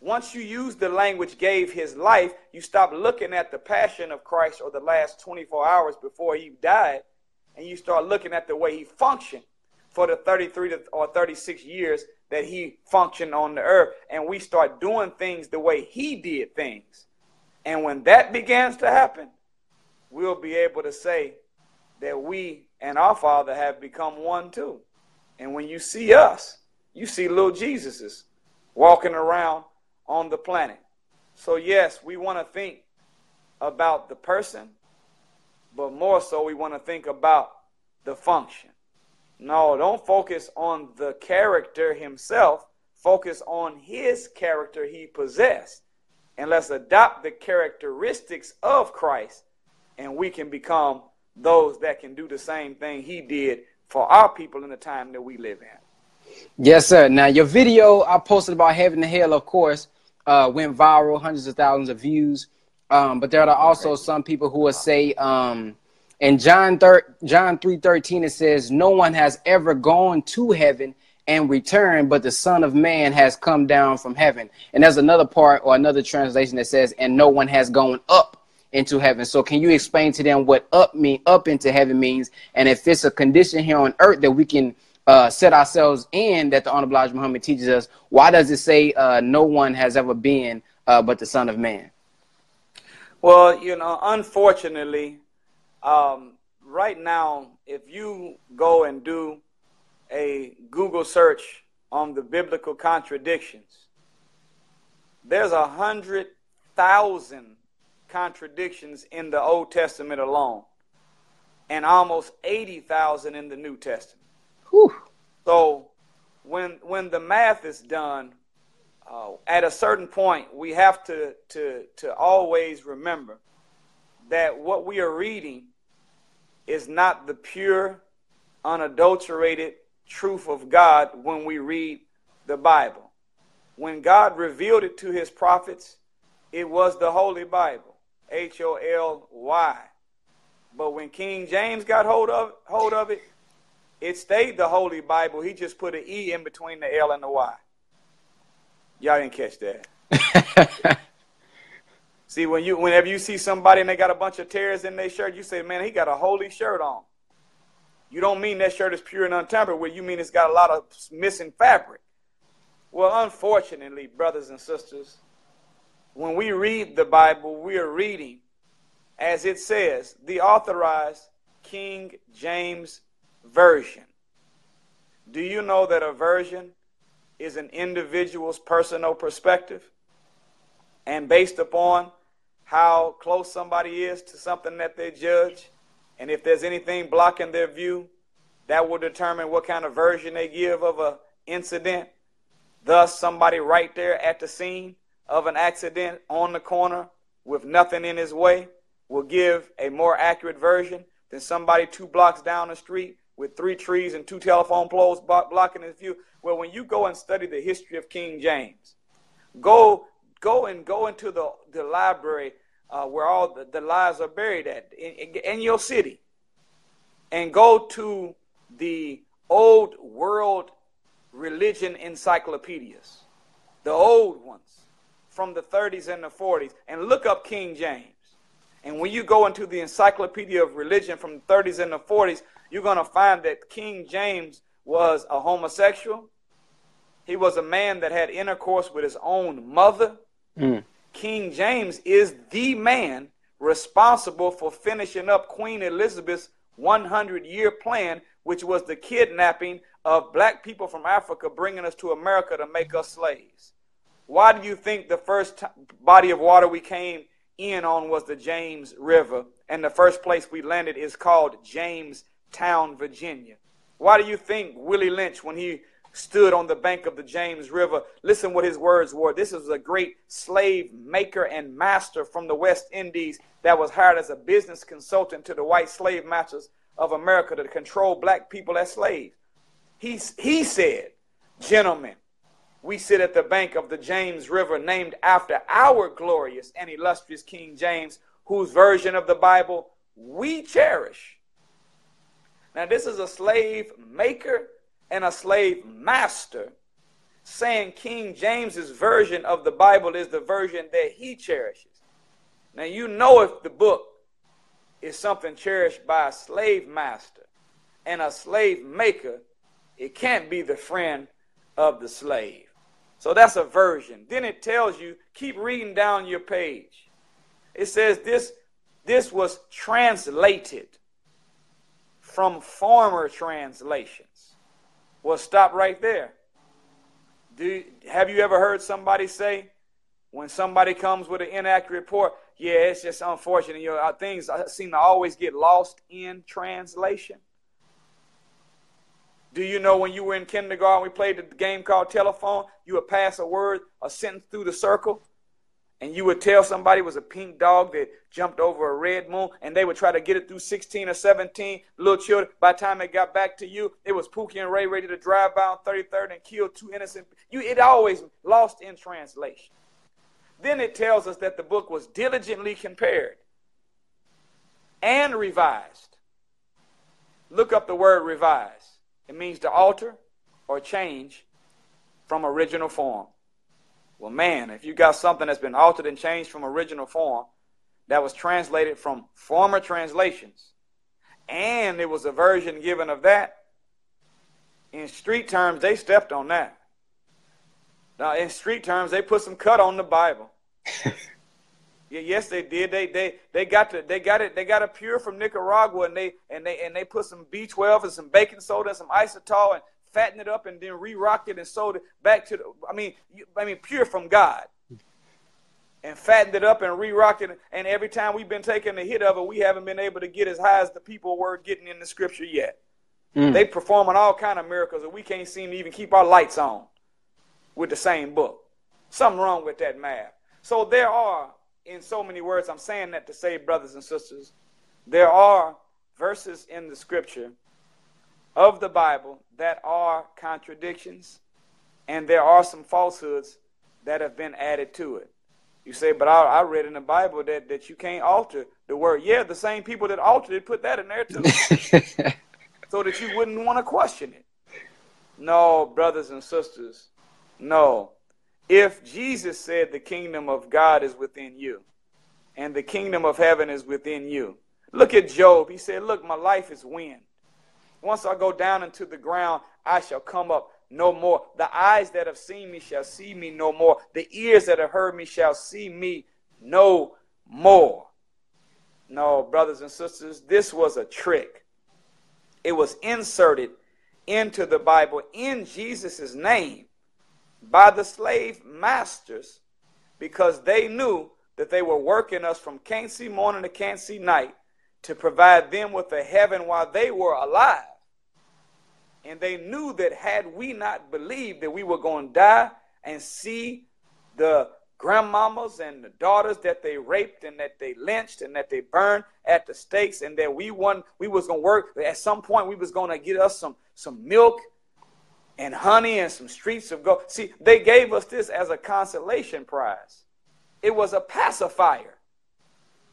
Once you use the language gave his life, you stop looking at the passion of Christ or the last 24 hours before he died, and you start looking at the way he functioned for the 33 or 36 years that he functioned on the earth. And we start doing things the way he did things. And when that begins to happen, we'll be able to say that we and our Father have become one too. And when you see us, you see little Jesuses walking around on the planet. So, yes, we want to think about the person, but more so, we want to think about the function. No, don't focus on the character himself. Focus on his character he possessed. And let's adopt the characteristics of Christ, and we can become those that can do the same thing he did for our people in the time that we live in. Yes, sir. Now, your video I posted about heaven and hell, of course, uh, went viral, hundreds of thousands of views. Um, but there are also some people who will say, um, in John thir- John 3:13 it says no one has ever gone to heaven and returned but the son of man has come down from heaven. And there's another part or another translation that says and no one has gone up into heaven. So can you explain to them what up mean up into heaven means and if it's a condition here on earth that we can uh, set ourselves in that the Honorable Elijah Muhammad teaches us, why does it say uh, no one has ever been uh, but the Son of Man? Well, you know, unfortunately, um, right now, if you go and do a Google search on the biblical contradictions, there's a hundred thousand contradictions in the Old Testament alone, and almost eighty thousand in the New Testament. Whew. So, when when the math is done, uh, at a certain point, we have to to to always remember that what we are reading is not the pure, unadulterated truth of God when we read the Bible. When God revealed it to his prophets, it was the Holy Bible, H O L Y. But when King James got hold of hold of it, it stayed the Holy Bible. He just put an E in between the L and the Y. Y'all didn't catch that. See, when you whenever you see somebody and they got a bunch of tears in their shirt, you say, man, he got a holy shirt on. You don't mean that shirt is pure and untampered with. You mean it's got a lot of missing fabric. Well, unfortunately, brothers and sisters, when we read the Bible, we are reading, as it says, the authorized King James Version. Do you know that a version is an individual's personal perspective? And based upon how close somebody is to something that they judge, and if there's anything blocking their view, that will determine what kind of version they give of a incident. Thus, somebody right there at the scene of an accident on the corner with nothing in his way will give a more accurate version than somebody two blocks down the street with three trees and two telephone poles blocking his view. Well, when you go and study the history of King James, go go and go into the, the library uh, where all the, the lives are buried at in, in your city and go to the old world religion encyclopedias, the old ones from the 30s and the 40s, and look up King James. And when you go into the Encyclopedia of Religion from the 30s and the 40s, you're going to find that King James was a homosexual. He was a man that had intercourse with his own mother. Mm. King James is the man responsible for finishing up Queen Elizabeth's 100 year plan, which was the kidnapping of black people from Africa, bringing us to America to make us slaves. Why do you think the first t- body of water we came in on was the James River, and the first place we landed is called Jamestown, Virginia? Why do you think Willie Lynch, when he stood on the bank of the James River. Listen what his words were. This is a great slave maker and master from the West Indies that was hired as a business consultant to the white slave masters of America to control black people as slaves. He, he said, Gentlemen, we sit at the bank of the James River, named after our glorious and illustrious King James, whose version of the Bible we cherish. Now, this is a slave maker and a slave master saying King James's version of the Bible is the version that he cherishes. Now you know if the book is something cherished by a slave master and a slave maker, it can't be the friend of the slave. So that's a version. Then it tells you, keep reading down your page. It says this this was translated from former translations. Well, stop right there. Do have you ever heard somebody say when somebody comes with an inaccurate report, yeah, it's just unfortunate. You know, uh, things seem to always get lost in translation. Do you know when you were in kindergarten, we played the game called telephone? You would pass a word, a sentence through the circle, and you would tell somebody it was a pink dog that jumped over a red moon, and they would try to get it through 16 or 17 little children. By the time it got back to you, it was Pookie and Ray ready to drive by on 33rd and kill two innocent. You, it always lost in translation. Then it tells us that the book was diligently compared and revised. Look up the word revise. It means to alter or change from original form. Well, man, if you got something that's been altered and changed from original form, that was translated from former translations, and it was a version given of that, in street terms, they stepped on that. Now, in street terms, they put some cut on the Bible. yeah, yes, they did. They they they got to they got it they got it pure from Nicaragua, and they and they and they put some B12 and some baking soda and some inositol and fattened it up, and then re-rocked it and sold it back to the. I mean, I mean, pure from God. And fattened it up and re-rocked it, and every time we've been taking a hit of it, we haven't been able to get as high as the people were getting in the scripture yet. Mm. They performing all kind of miracles, and we can't seem to even keep our lights on with the same book. Something wrong with that math. So there are, in so many words, I'm saying that to say, brothers and sisters, there are verses in the scripture of the Bible that are contradictions, and there are some falsehoods that have been added to it. You say, but I, I, read in the Bible that, that you can't alter the word. Yeah, the same people that altered it put that in there too. so that you wouldn't want to question it. No, brothers and sisters, no. If Jesus said the kingdom of God is within you and the kingdom of heaven is within you, look at Job. He said, Look, my life is wind. Once I go down into the ground, I shall come up no more. The eyes that have seen me shall see me no more. The ears that have heard me shall see me no more. No, brothers and sisters, this was a trick. It was inserted into the Bible in Jesus' name by the slave masters because they knew that they were working us from can't see morning to can't see night to provide them with a heaven while they were alive. And they knew that had we not believed that we were going to die and see the grandmamas and the daughters that they raped and that they lynched and that they burned at the stakes and that we won we was going to work at some point we was going to get us some some milk and honey and some streets of gold. See they gave us this as a consolation prize. It was a pacifier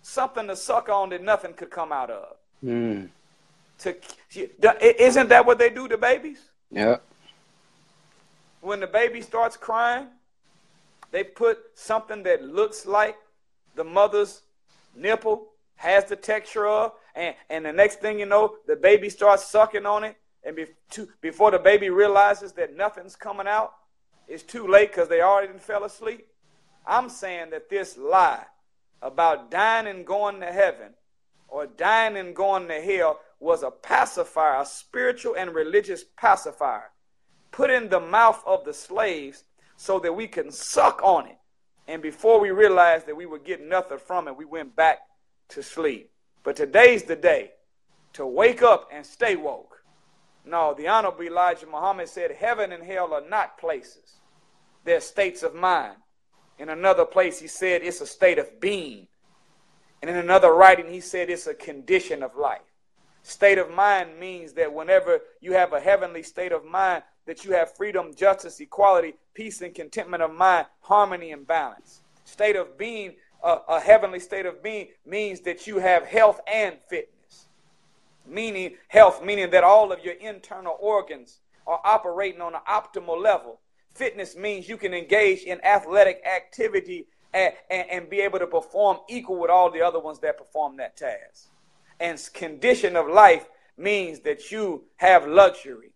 something to suck on that nothing could come out of. Mm to isn't that what they do to babies? Yeah. When the baby starts crying, they put something that looks like the mother's nipple, has the texture of, and, and the next thing you know, the baby starts sucking on it, and be, to, before the baby realizes that nothing's coming out, it's too late because they already fell asleep. I'm saying that this lie about dying and going to heaven or dying and going to hell was a pacifier, a spiritual and religious pacifier, put in the mouth of the slaves so that we can suck on it. And before we realized that we would get nothing from it, we went back to sleep. But today's the day to wake up and stay woke. No, the Honorable Elijah Muhammad said, Heaven and hell are not places, they're states of mind. In another place, he said it's a state of being. And in another writing, he said it's a condition of life. State of mind means that whenever you have a heavenly state of mind, that you have freedom, justice, equality, peace, and contentment of mind, harmony, and balance. State of being, a heavenly state of being, means that you have health and fitness. Meaning, health, meaning that all of your internal organs are operating on an optimal level Fitness means you can engage in athletic activity and, and, and, be able to perform equal with all the other ones that perform that task. And condition of life means that you have luxury,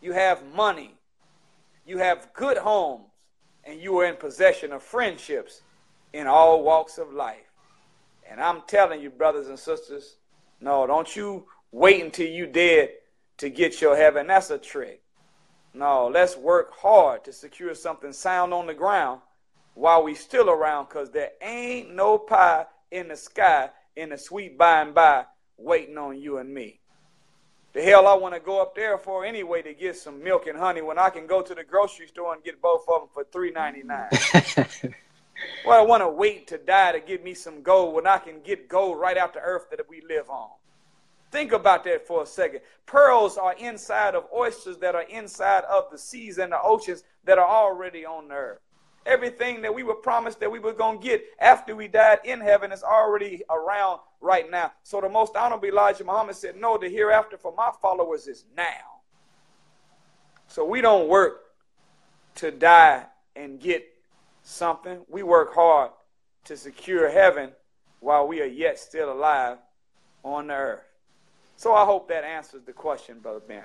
you have money, you have good homes, and you are in possession of friendships in all walks of life. And I'm telling you, brothers and sisters, no, don't you wait until you dead to get your heaven. That's a trick. No, let's work hard to secure something sound on the ground while we still around because there ain't no pie in the sky in the sweet by and by waiting on you and me. The hell I want to go up there for anyway to get some milk and honey when I can go to the grocery store and get both of them for three ninety nine. well, I want to wait to die to give me some gold when I can get gold right out the earth that we live on. Think about that for a second. Pearls are inside of oysters that are inside of the seas and the oceans that are already on the earth. Everything that we were promised that we were going to get after we died in heaven is already around right now. So the most honorable Elijah Muhammad said, No, the hereafter for my followers is now. So we don't work to die and get something. We work hard to secure heaven while we are yet still alive on the earth. So I hope that answers the question, Brother Ben.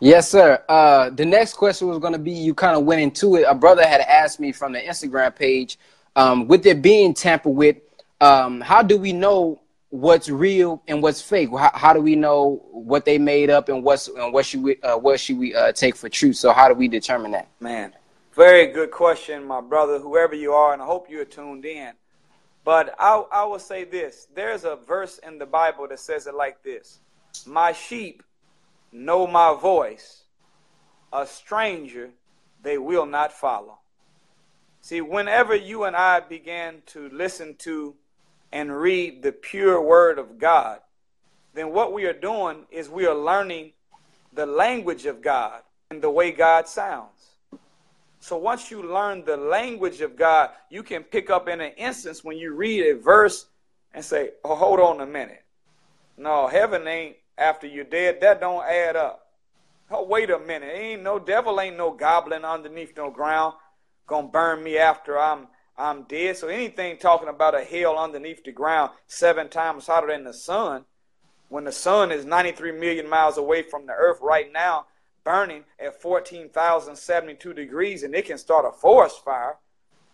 Yes, sir. Uh, the next question was going to be you kind of went into it. A brother had asked me from the Instagram page, um, with it being tampered with, um, how do we know what's real and what's fake? How, how, do we know what they made up and what's and what should we uh, what should we uh, take for truth? So how do we determine that? Man, very good question, my brother. Whoever you are, and I hope you are tuned in. But I, I will say this: there's a verse in the Bible that says it like this. My sheep know my voice. A stranger they will not follow. See, whenever you and I began to listen to and read the pure word of God, then what we are doing is we are learning the language of God and the way God sounds. So once you learn the language of God, you can pick up in an instance when you read a verse and say, oh, hold on a minute. No, heaven ain't after you're dead. That don't add up. Oh, wait a minute. Ain't no devil ain't no goblin underneath no ground gonna burn me after I'm I'm dead. So anything talking about a hell underneath the ground seven times hotter than the sun, when the sun is 93 million miles away from the earth right now, burning at 14,072 degrees, and it can start a forest fire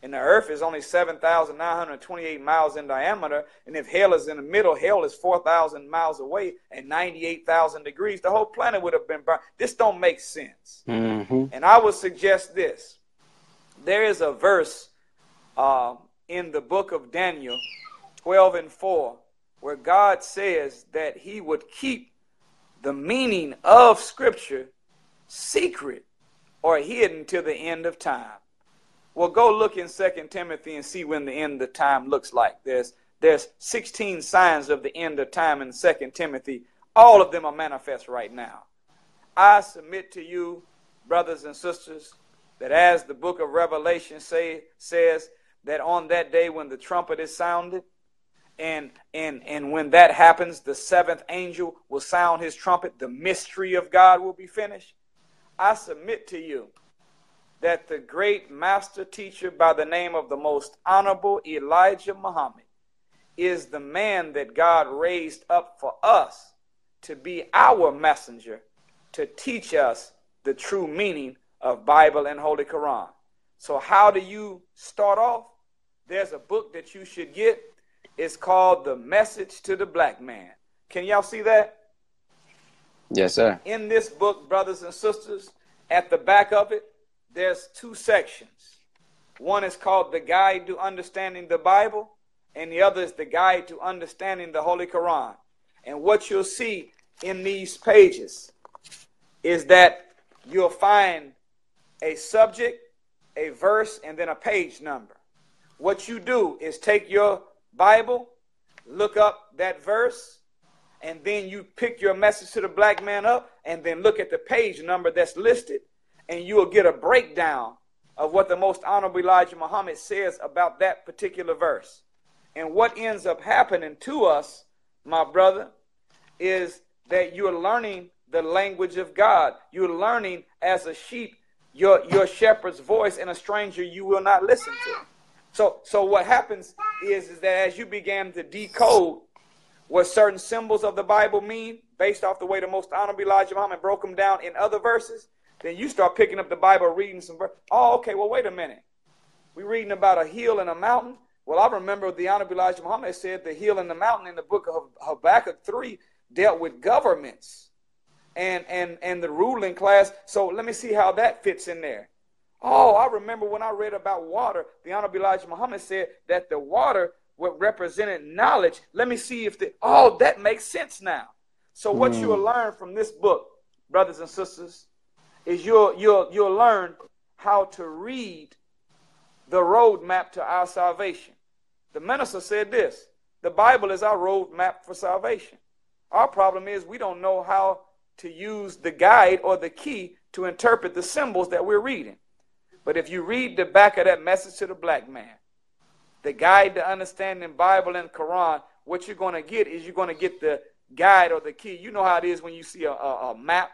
and the earth is only 7,928 miles in diameter. And if hell is in the middle, hell is 4,000 miles away and 98,000 degrees, the whole planet would have been burned. This don't make sense. Mm-hmm. And I would suggest this. There is a verse uh, in the book of Daniel 12 and 4 where God says that he would keep the meaning of Scripture secret or hidden till the end of time. Well, go look in Second Timothy and see when the end of time looks like. There's there's 16 signs of the end of time in Second Timothy. All of them are manifest right now. I submit to you, brothers and sisters, that as the book of Revelation say, says that on that day when the trumpet is sounded, and and and when that happens, the seventh angel will sound his trumpet. The mystery of God will be finished. I submit to you that the great master teacher by the name of the most honorable Elijah Muhammad is the man that God raised up for us to be our messenger to teach us the true meaning of Bible and Holy Quran. So how do you start off? there's a book that you should get. It's called The Message to the Black Man. Can y'all see that? Yes, sir. In this book, brothers and sisters, at the back of it, there's two sections. One is called The Guide to Understanding the Bible, and the other is The Guide to Understanding the Holy Quran. And what you'll see in these pages is that you'll find a subject, a verse, and then a page number. What you do is take your Bible, look up that verse, and then you pick your message to the black man up, and then look at the page number that's listed, and you will get a breakdown of what the most honorable Elijah Muhammad says about that particular verse. And what ends up happening to us, my brother, is that you're learning the language of God. You're learning as a sheep your, your shepherd's voice, and a stranger you will not listen to. So, so what happens is, is that as you began to decode what certain symbols of the Bible mean, based off the way the most honorable Elijah Muhammad broke them down in other verses, then you start picking up the Bible, reading some. verse. oh, okay. Well, wait a minute. We're reading about a hill and a mountain. Well, I remember the Honorable Elijah Muhammad said the hill and the mountain in the book of Habakkuk 3 dealt with governments and, and, and the ruling class. So let me see how that fits in there. Oh, I remember when I read about water, the Honorable Elijah Muhammad said that the water what represented knowledge. Let me see if the oh that makes sense now. So what mm. you'll learn from this book, brothers and sisters, is you'll you'll you'll learn how to read the roadmap to our salvation. The minister said this the Bible is our roadmap for salvation. Our problem is we don't know how to use the guide or the key to interpret the symbols that we're reading. But if you read the back of that message to the black man, the guide to understanding Bible and Quran, what you're going to get is you're going to get the guide or the key. You know how it is when you see a, a, a map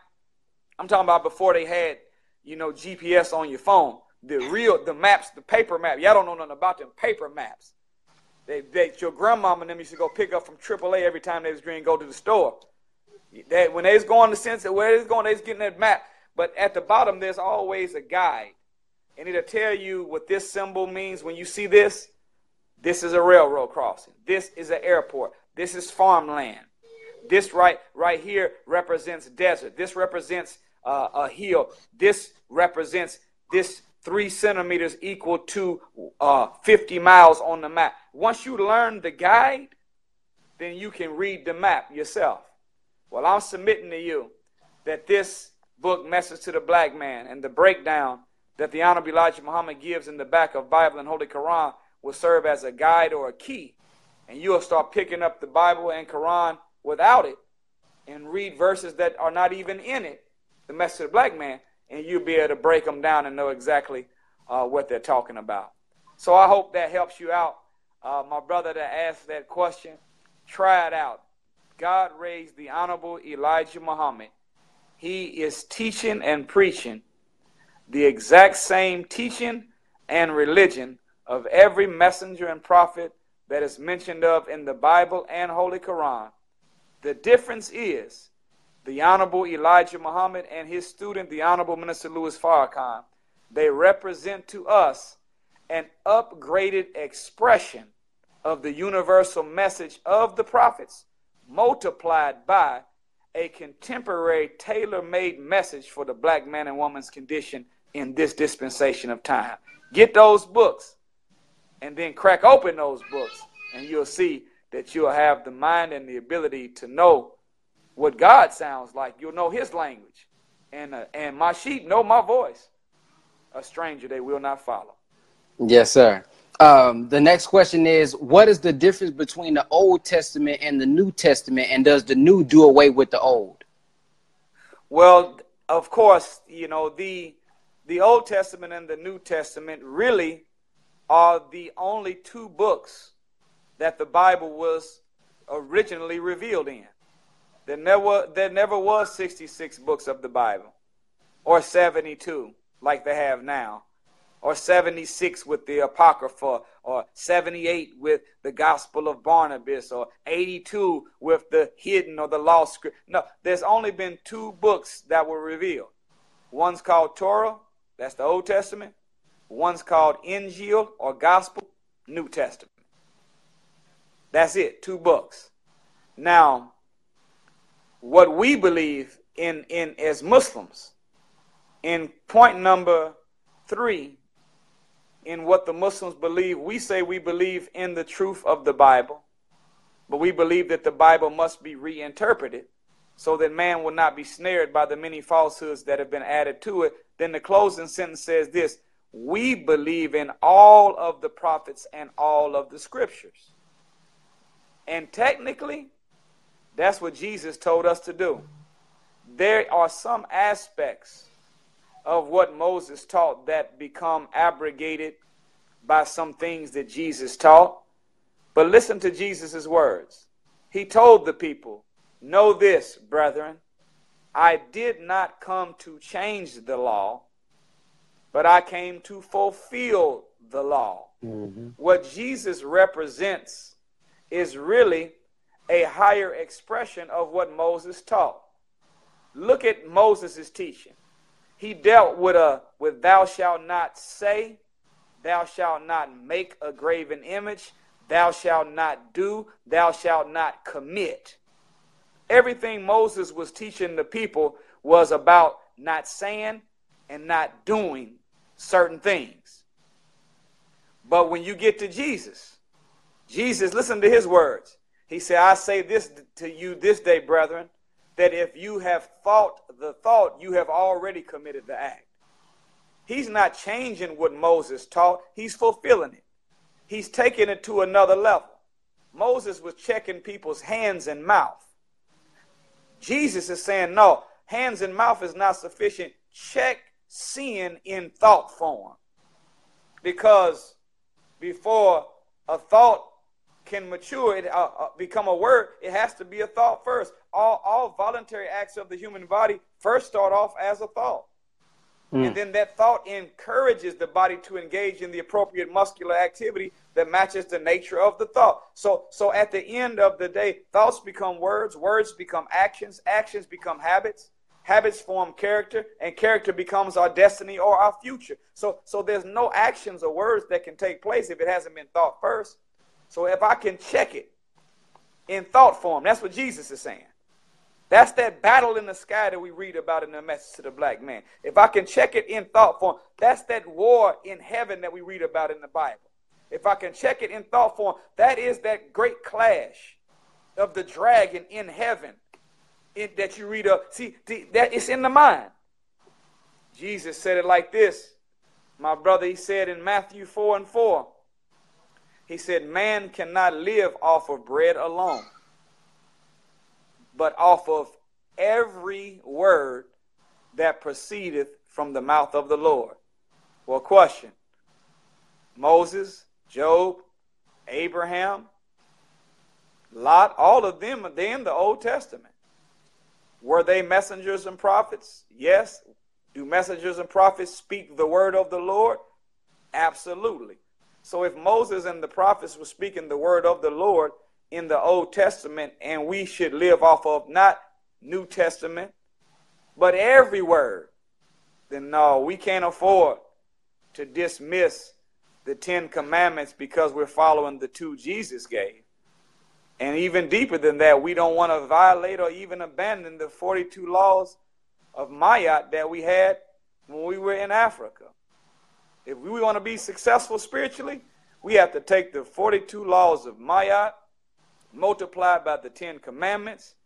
I'm talking about before they had, you know, GPS on your phone. The real, the maps, the paper map. Y'all don't know nothing about them paper maps. They, they, your grandmama and them used to go pick up from AAA every time they was to go to the store. That when they was going to sense of where they was going, they was getting that map. But at the bottom, there's always a guide. And it'll tell you what this symbol means when you see this. This is a railroad crossing. This is an airport. This is farmland. This right right here represents desert. This represents uh, a hill. This represents this three centimeters equal to uh, 50 miles on the map. Once you learn the guide, then you can read the map yourself. Well, I'm submitting to you that this book, Message to the Black Man, and the breakdown that the Honorable Elijah Muhammad gives in the back of Bible and Holy Quran will serve as a guide or a key. And you'll start picking up the Bible and Quran without it and read verses that are not even in it the message of the black man, and you'll be able to break them down and know exactly uh, what they're talking about. So I hope that helps you out, uh, my brother that asked that question. Try it out. God raised the Honorable Elijah Muhammad. He is teaching and preaching the exact same teaching and religion of every messenger and prophet that is mentioned of in the Bible and Holy Quran. The difference is the Honorable Elijah Muhammad and his student, the Honorable Minister Louis Farrakhan, they represent to us an upgraded expression of the universal message of the prophets, multiplied by a contemporary tailor made message for the black man and woman's condition in this dispensation of time. Get those books and then crack open those books, and you'll see that you'll have the mind and the ability to know what God sounds like. You'll know his language. And, uh, and my sheep know my voice. A stranger they will not follow. Yes, sir. Um, the next question is What is the difference between the Old Testament and the New Testament? And does the new do away with the old? Well, of course, you know, the, the Old Testament and the New Testament really are the only two books that the Bible was originally revealed in. There never, there never was 66 books of the Bible, or 72 like they have now, or 76 with the Apocrypha, or 78 with the Gospel of Barnabas, or 82 with the hidden or the lost script. No, there's only been two books that were revealed. One's called Torah, that's the Old Testament. One's called Injil or Gospel, New Testament. That's it, two books. Now, what we believe in, in as Muslims, in point number three, in what the Muslims believe, we say we believe in the truth of the Bible, but we believe that the Bible must be reinterpreted so that man will not be snared by the many falsehoods that have been added to it. Then the closing sentence says this We believe in all of the prophets and all of the scriptures. And technically, that's what Jesus told us to do. There are some aspects of what Moses taught that become abrogated by some things that Jesus taught. But listen to Jesus' words. He told the people, Know this, brethren, I did not come to change the law, but I came to fulfill the law. Mm-hmm. What Jesus represents is really a higher expression of what Moses taught. Look at Moses' teaching. He dealt with a with thou shalt not say, thou shalt not make a graven image, thou shalt not do, thou shalt not commit. Everything Moses was teaching the people was about not saying and not doing certain things. But when you get to Jesus, Jesus, listen to his words. He said, I say this to you this day, brethren, that if you have thought the thought, you have already committed the act. He's not changing what Moses taught, he's fulfilling it. He's taking it to another level. Moses was checking people's hands and mouth. Jesus is saying, no, hands and mouth is not sufficient. Check sin in thought form. Because before a thought can mature, it uh, uh, become a word, it has to be a thought first. All, all voluntary acts of the human body first start off as a thought. Mm. And then that thought encourages the body to engage in the appropriate muscular activity that matches the nature of the thought. So, so at the end of the day, thoughts become words, words become actions, actions become habits, habits form character, and character becomes our destiny or our future. So, so there's no actions or words that can take place if it hasn't been thought first. So if I can check it in thought form, that's what Jesus is saying. That's that battle in the sky that we read about in the message to the black man. If I can check it in thought form, that's that war in heaven that we read about in the Bible. If I can check it in thought form, that is that great clash of the dragon in heaven that you read of. See, that it's in the mind. Jesus said it like this. My brother, he said in Matthew 4 and 4, he said, Man cannot live off of bread alone, but off of every word that proceedeth from the mouth of the Lord. Well, question Moses, Job, Abraham, Lot, all of them are in the Old Testament. Were they messengers and prophets? Yes. Do messengers and prophets speak the word of the Lord? Absolutely. So if Moses and the prophets were speaking the word of the Lord in the Old Testament, and we should live off of not New Testament, but every word, then no, we can't afford to dismiss the Ten Commandments because we're following the two Jesus gave. And even deeper than that, we don't want to violate or even abandon the 42 laws of Ma'at that we had when we were in Africa. If we want to be successful spiritually, we have to take the 42 laws of Ma'at, multiplied by the Ten Commandments,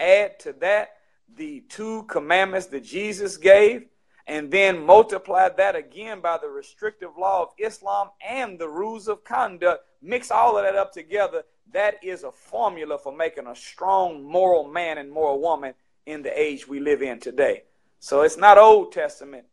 add to that the two commandments that Jesus gave, and then multiply that again by the restrictive law of Islam and the rules of conduct, mix all of that up together. That is a formula for making a strong moral man and moral woman in the age we live in today. So it's not Old Testament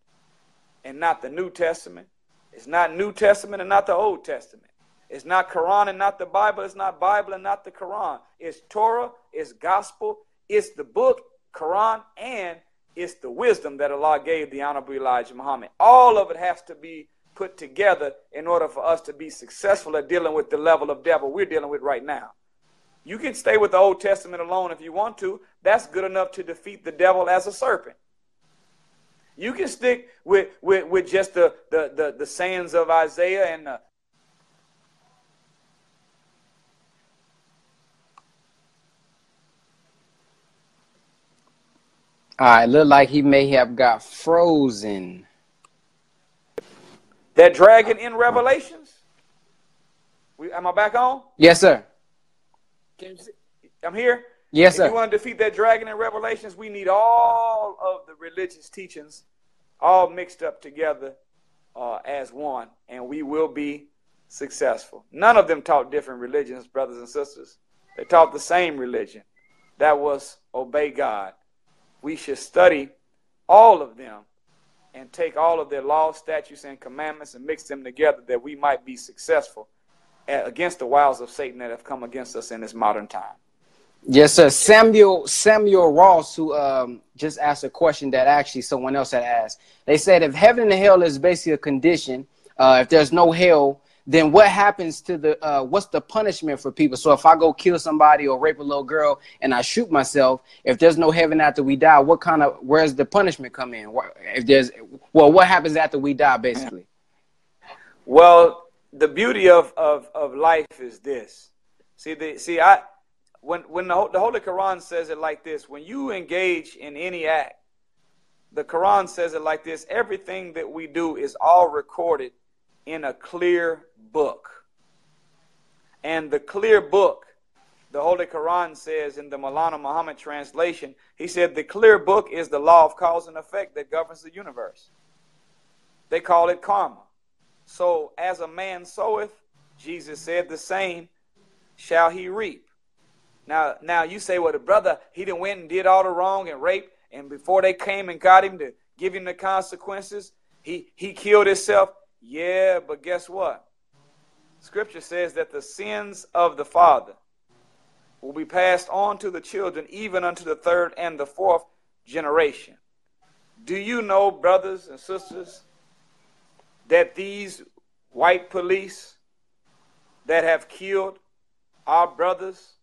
and not the New Testament. It's not New Testament and not the Old Testament. It's not Quran and not the Bible. It's not Bible and not the Quran. It's Torah, it's gospel, it's the book, Quran, and it's the wisdom that Allah gave the Honorable Elijah Muhammad. All of it has to be put together in order for us to be successful at dealing with the level of devil we're dealing with right now. You can stay with the Old Testament alone if you want to. That's good enough to defeat the devil as a serpent. You can stick with, with, with just the, the, the, the sayings of Isaiah and All right, look like he may have got frozen. That dragon in Revelations. We, am I back on? Yes, sir. I'm here. Yes, sir. if you want to defeat that dragon in Revelations, we need all of the religious teachings all mixed up together uh, as one, and we will be successful. None of them taught different religions, brothers and sisters. They taught the same religion. That was obey God. We should study all of them and take all of their laws, statutes, and commandments and mix them together that we might be successful against the wiles of Satan that have come against us in this modern time. Yes, sir. Samuel Samuel Ross, who um, just asked a question that actually someone else had asked. They said if heaven and hell is basically a condition, uh, if there's no hell, then what happens to the uh, what's the punishment for people? So if I go kill somebody or rape a little girl and I shoot myself, if there's no heaven after we die, what kind of where's the punishment come in? If there's well, what happens after we die, basically? Well, the beauty of of, of life is this. See the see I when when the, the Holy Quran says it like this, when you engage in any act, the Quran says it like this: everything that we do is all recorded in a clear book. And the clear book, the Holy Quran says in the Maulana Muhammad translation, he said the clear book is the law of cause and effect that governs the universe. They call it karma. So as a man soweth, Jesus said the same shall he reap. Now, now you say, well, the brother, he didn't went and did all the wrong and raped, and before they came and got him to give him the consequences, he, he killed himself. Yeah, but guess what? Scripture says that the sins of the father will be passed on to the children, even unto the third and the fourth generation. Do you know, brothers and sisters, that these white police that have killed our brothers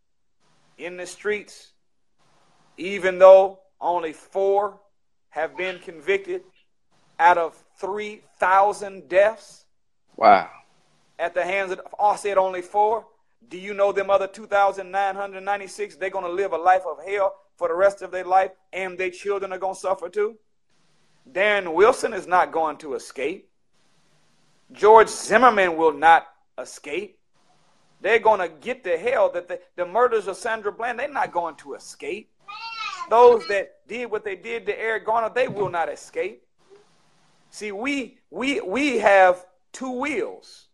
in the streets, even though only four have been convicted out of 3,000 deaths. Wow. At the hands of, I said only four. Do you know them other 2,996? They're going to live a life of hell for the rest of their life, and their children are going to suffer too. Darren Wilson is not going to escape. George Zimmerman will not escape. They're going to get the hell that the, the murders of Sandra Bland, they're not going to escape. Those that did what they did to Eric Garner, they will not escape. See, we we we have two wheels.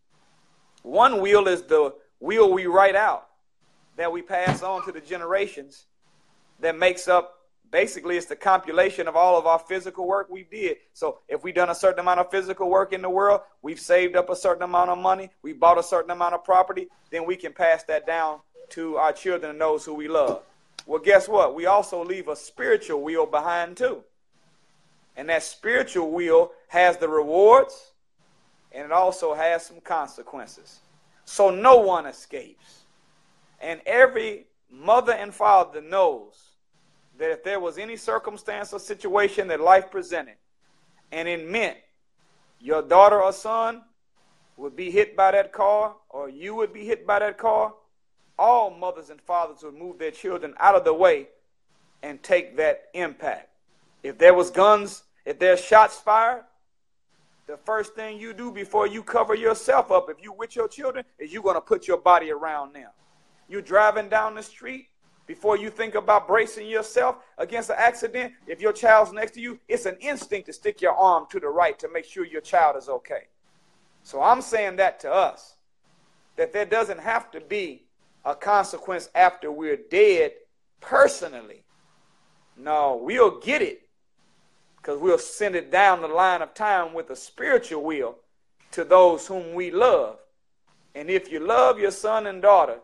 One wheel is the wheel we write out that we pass on to the generations that makes up basically it's the compilation of all of our physical work we did. So if we've done a certain amount of physical work in the world, we've saved up a certain amount of money, we bought a certain amount of property, then we can pass that down to our children and those who we love. Well, guess what? We also leave a spiritual wheel behind too. And that spiritual wheel has the rewards and it also has some consequences. So no one escapes. And every mother and father knows that if there was any circumstance or situation that life presented and it meant your daughter or son would be hit by that car or you would be hit by that car, all mothers and fathers would move their children out of the way and take that impact. If there was guns, if there's shots fired, the first thing you do before you cover yourself up, if you with your children, is you're to put your body around them. You're driving down the street, before you think about bracing yourself against an accident, if your child's next to you, it's an instinct to stick your arm to the right to make sure your child is okay. So I'm saying that to us, that there doesn't have to be a consequence after we're dead personally. No, we'll get it because we'll send it down the line of time with a spiritual will to those whom we love. And if you love your son and daughter,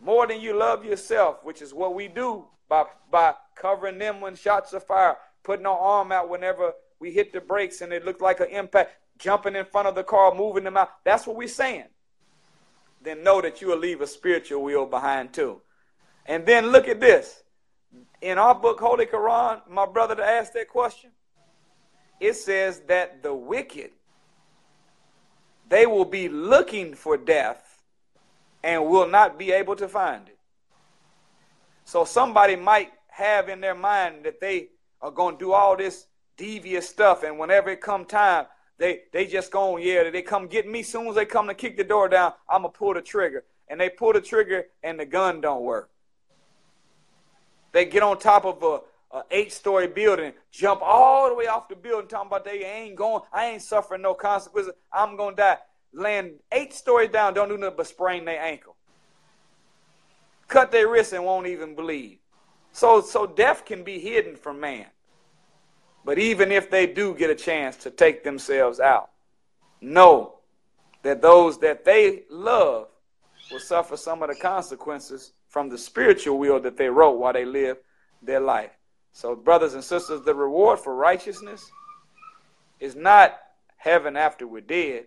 more than you love yourself, which is what we do by, by covering them when shots are fired, putting our arm out whenever we hit the brakes and it looked like an impact, jumping in front of the car, moving them out. That's what we're saying. Then know that you will leave a spiritual wheel behind too. And then look at this. In our book, Holy Quran, my brother to ask that question, it says that the wicked, they will be looking for death and will not be able to find it. So somebody might have in their mind that they are going to do all this devious stuff. And whenever it come time, they they just go yeah, they come get me. Soon as they come to kick the door down, I'm going to pull the trigger. And they pull the trigger and the gun don't work. They get on top of a, a eight-story building, jump all the way off the building, talking about they ain't going, I ain't suffering no consequences. I'm to die. Land eight stories down, don't do nothing but sprain their ankle. Cut their wrist and won't even bleed. So, so death can be hidden from man. But even if they do get a chance to take themselves out, know that those that they love will suffer some of the consequences from the spiritual will that they wrote while they live their life. So, brothers and sisters, the reward for righteousness is not heaven after we're dead.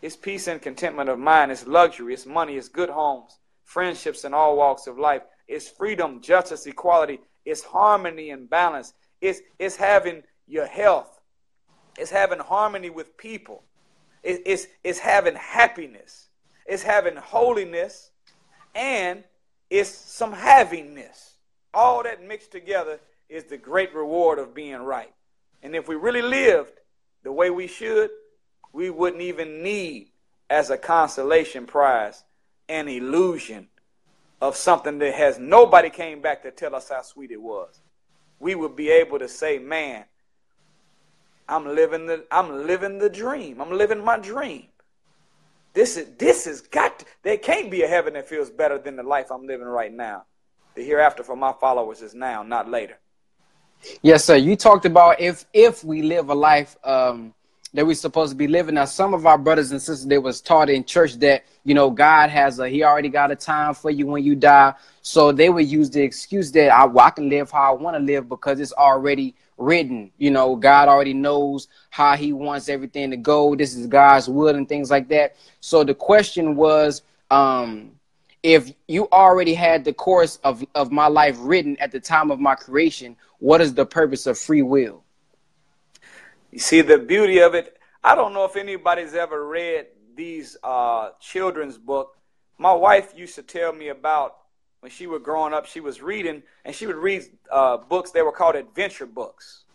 It's peace and contentment of mind. It's luxury. It's money. It's good homes, friendships in all walks of life. It's freedom, justice, equality. It's harmony and balance. It's, it's having your health. It's having harmony with people. It, it's, it's having happiness. It's having holiness. And it's some havingness. All that mixed together is the great reward of being right. And if we really lived the way we should, we wouldn't even need, as a consolation prize, an illusion of something that has nobody came back to tell us how sweet it was. We would be able to say, man, I'm living the I'm living the dream. I'm living my dream. This is this has got to, there can't be a heaven that feels better than the life I'm living right now. The hereafter for my followers is now, not later. Yes, sir. You talked about if if we live a life um, that we're supposed to be living. Now, some of our brothers and sisters they was taught in church that you know God has a He already got a time for you when you die. So they would use the excuse that I, well, I can live how I want to live because it's already written. You know, God already knows how He wants everything to go. This is God's will and things like that. So the question was, um, if you already had the course of, of my life written at the time of my creation, what is the purpose of free will? You see, the beauty of it, I don't know if anybody's ever read these uh, children's book. My wife used to tell me about when she was growing up, she was reading, and she would read uh, books. They were called adventure books.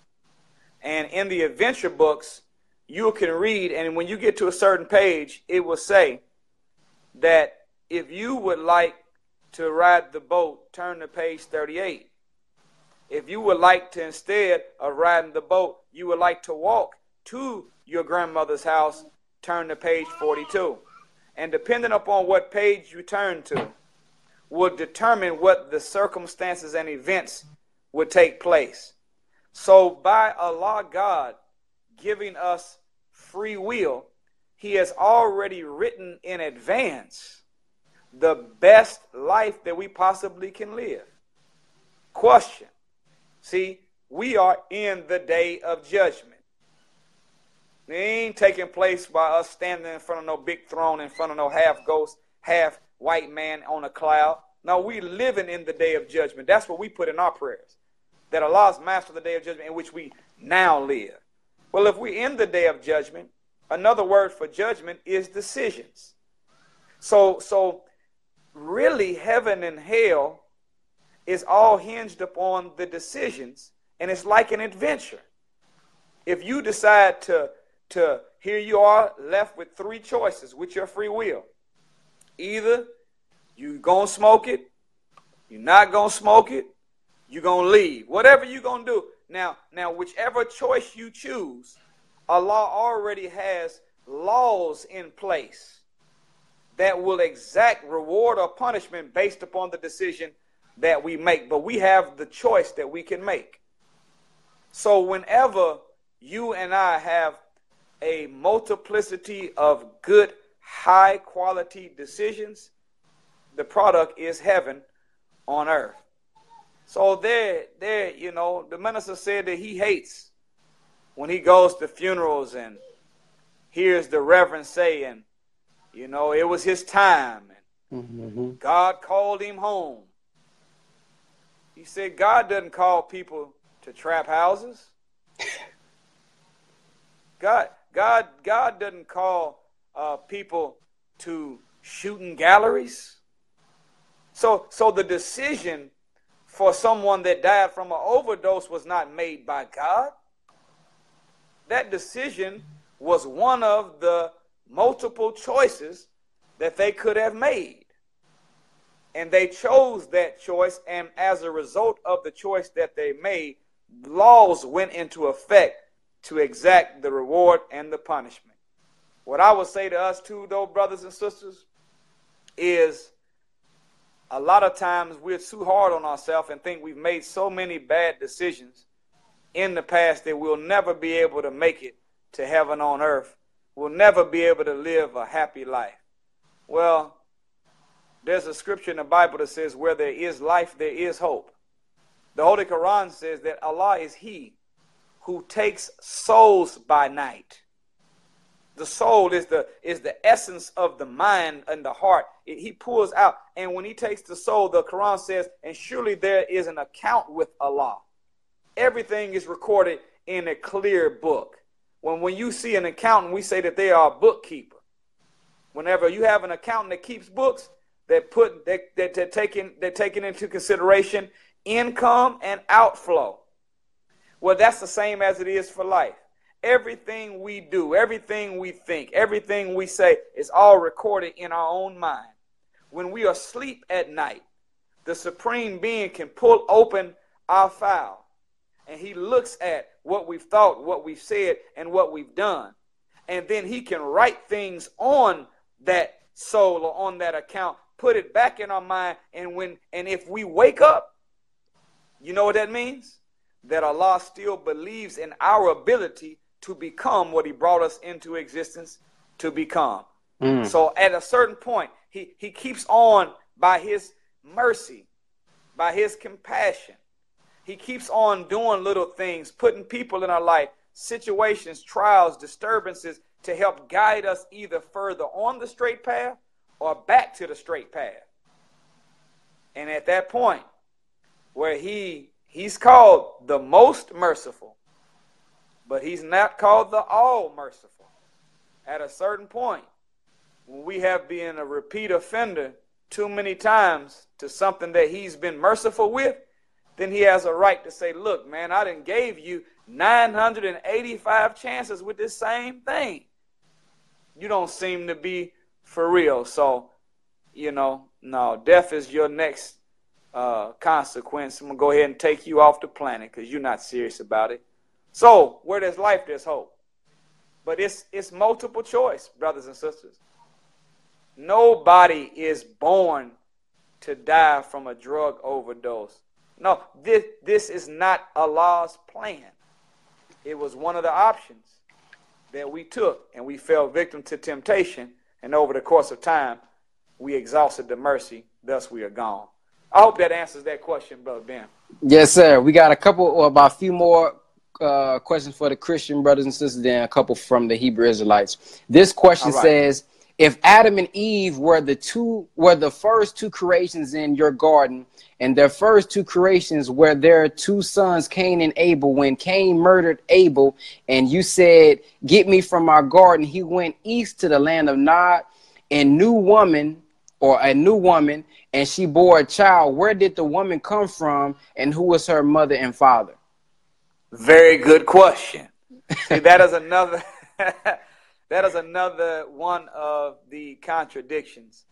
And in the adventure books, you can read, and when you get to a certain page, it will say that if you would like to ride the boat, turn to page 38. If you would like to, instead of riding the boat, you would like to walk to your grandmother's house, turn to page 42. And depending upon what page you turn to, will determine what the circumstances and events would take place. So, by Allah God giving us free will, He has already written in advance the best life that we possibly can live. Question See, we are in the day of judgment. It ain't taking place by us standing in front of no big throne, in front of no half ghost, half white man on a cloud. No, we living in the day of judgment. That's what we put in our prayers. That Allah's master the day of judgment in which we now live. Well, if we're in the day of judgment, another word for judgment is decisions. So, so really heaven and hell is all hinged upon the decisions, and it's like an adventure. If you decide to, to here you are left with three choices with your free will. Either you gonna smoke it, you're not gonna smoke it, you're gonna leave. Whatever you're gonna do. Now, now whichever choice you choose, Allah already has laws in place that will exact reward or punishment based upon the decision that we make, but we have the choice that we can make. So whenever you and I have a multiplicity of good, high quality decisions, the product is heaven on earth. So there, there, you know, the minister said that he hates when he goes to funerals and hears the reverend saying, you know, it was his time and mm-hmm. God called him home. He said God doesn't call people to trap houses. God, God, God doesn't call uh, people to shooting galleries. So, so the decision for someone that died from an overdose was not made by God. That decision was one of the multiple choices that they could have made. And they chose that choice, and as a result of the choice that they made, laws went into effect to exact the reward and the punishment. What I would say to us too, though, brothers and sisters, is a lot of times we're too hard on ourselves and think we've made so many bad decisions in the past that we'll never be able to make it to heaven on earth. We'll never be able to live a happy life. Well, there's a scripture in the Bible that says, Where there is life, there is hope. The Holy Quran says that Allah is He who takes souls by night. The soul is the is the essence of the mind and the heart. It, he pulls out, and when he takes the soul, the Quran says, and surely there is an account with Allah. Everything is recorded in a clear book. When when you see an accountant, we say that they are a bookkeeper. Whenever you have an accountant that keeps books, that put that that they're taking they're taking into consideration income and outflow. Well, that's the same as it is for life. Everything we do, everything we think, everything we say is all recorded in our own mind. When we are asleep at night, the Supreme Being can pull open our file and he looks at what we've thought, what we've said, and what we've done. And then he can write things on that soul or on that account, put it back in our mind, and when and if we wake up, you know what that means? That Allah still believes in our ability to become what He brought us into existence to become. Mm. So at a certain point, He He keeps on by His mercy, by His compassion. He keeps on doing little things, putting people in our life, situations, trials, disturbances to help guide us either further on the straight path or back to the straight path. And at that point, where he he's called the most merciful, but he's not called the all merciful. At a certain point, when we have been a repeat offender too many times to something that he's been merciful with, then he has a right to say, look, man, I didn't gave you 985 chances with this same thing. You don't seem to be for real. So, you know, no, death is your next uh, consequence. I'm going to go ahead and take you off the planet because you're not serious about it. So, where there's life, there's hope. But it's, it's multiple choice, brothers and sisters. Nobody is born to die from a drug overdose. No, this, this is not Allah's plan. It was one of the options that we took, and we fell victim to temptation. And over the course of time, we exhausted the mercy, thus we are gone. I hope that answers that question, Brother Ben. Yes, sir. We got a couple, or about a few more uh, questions for the Christian brothers and sisters, then a couple from the Hebrew Israelites. This question right. says, if Adam and Eve were the two were the first two creations in your garden, and their first two creations were their two sons, Cain and Abel, when Cain murdered Abel, and you said, Get me from my garden, he went east to the land of Nod, and new woman or a new woman, and she bore a child. Where did the woman come from, and who was her mother and father? Very good question. See, that is another that is another one of the contradictions.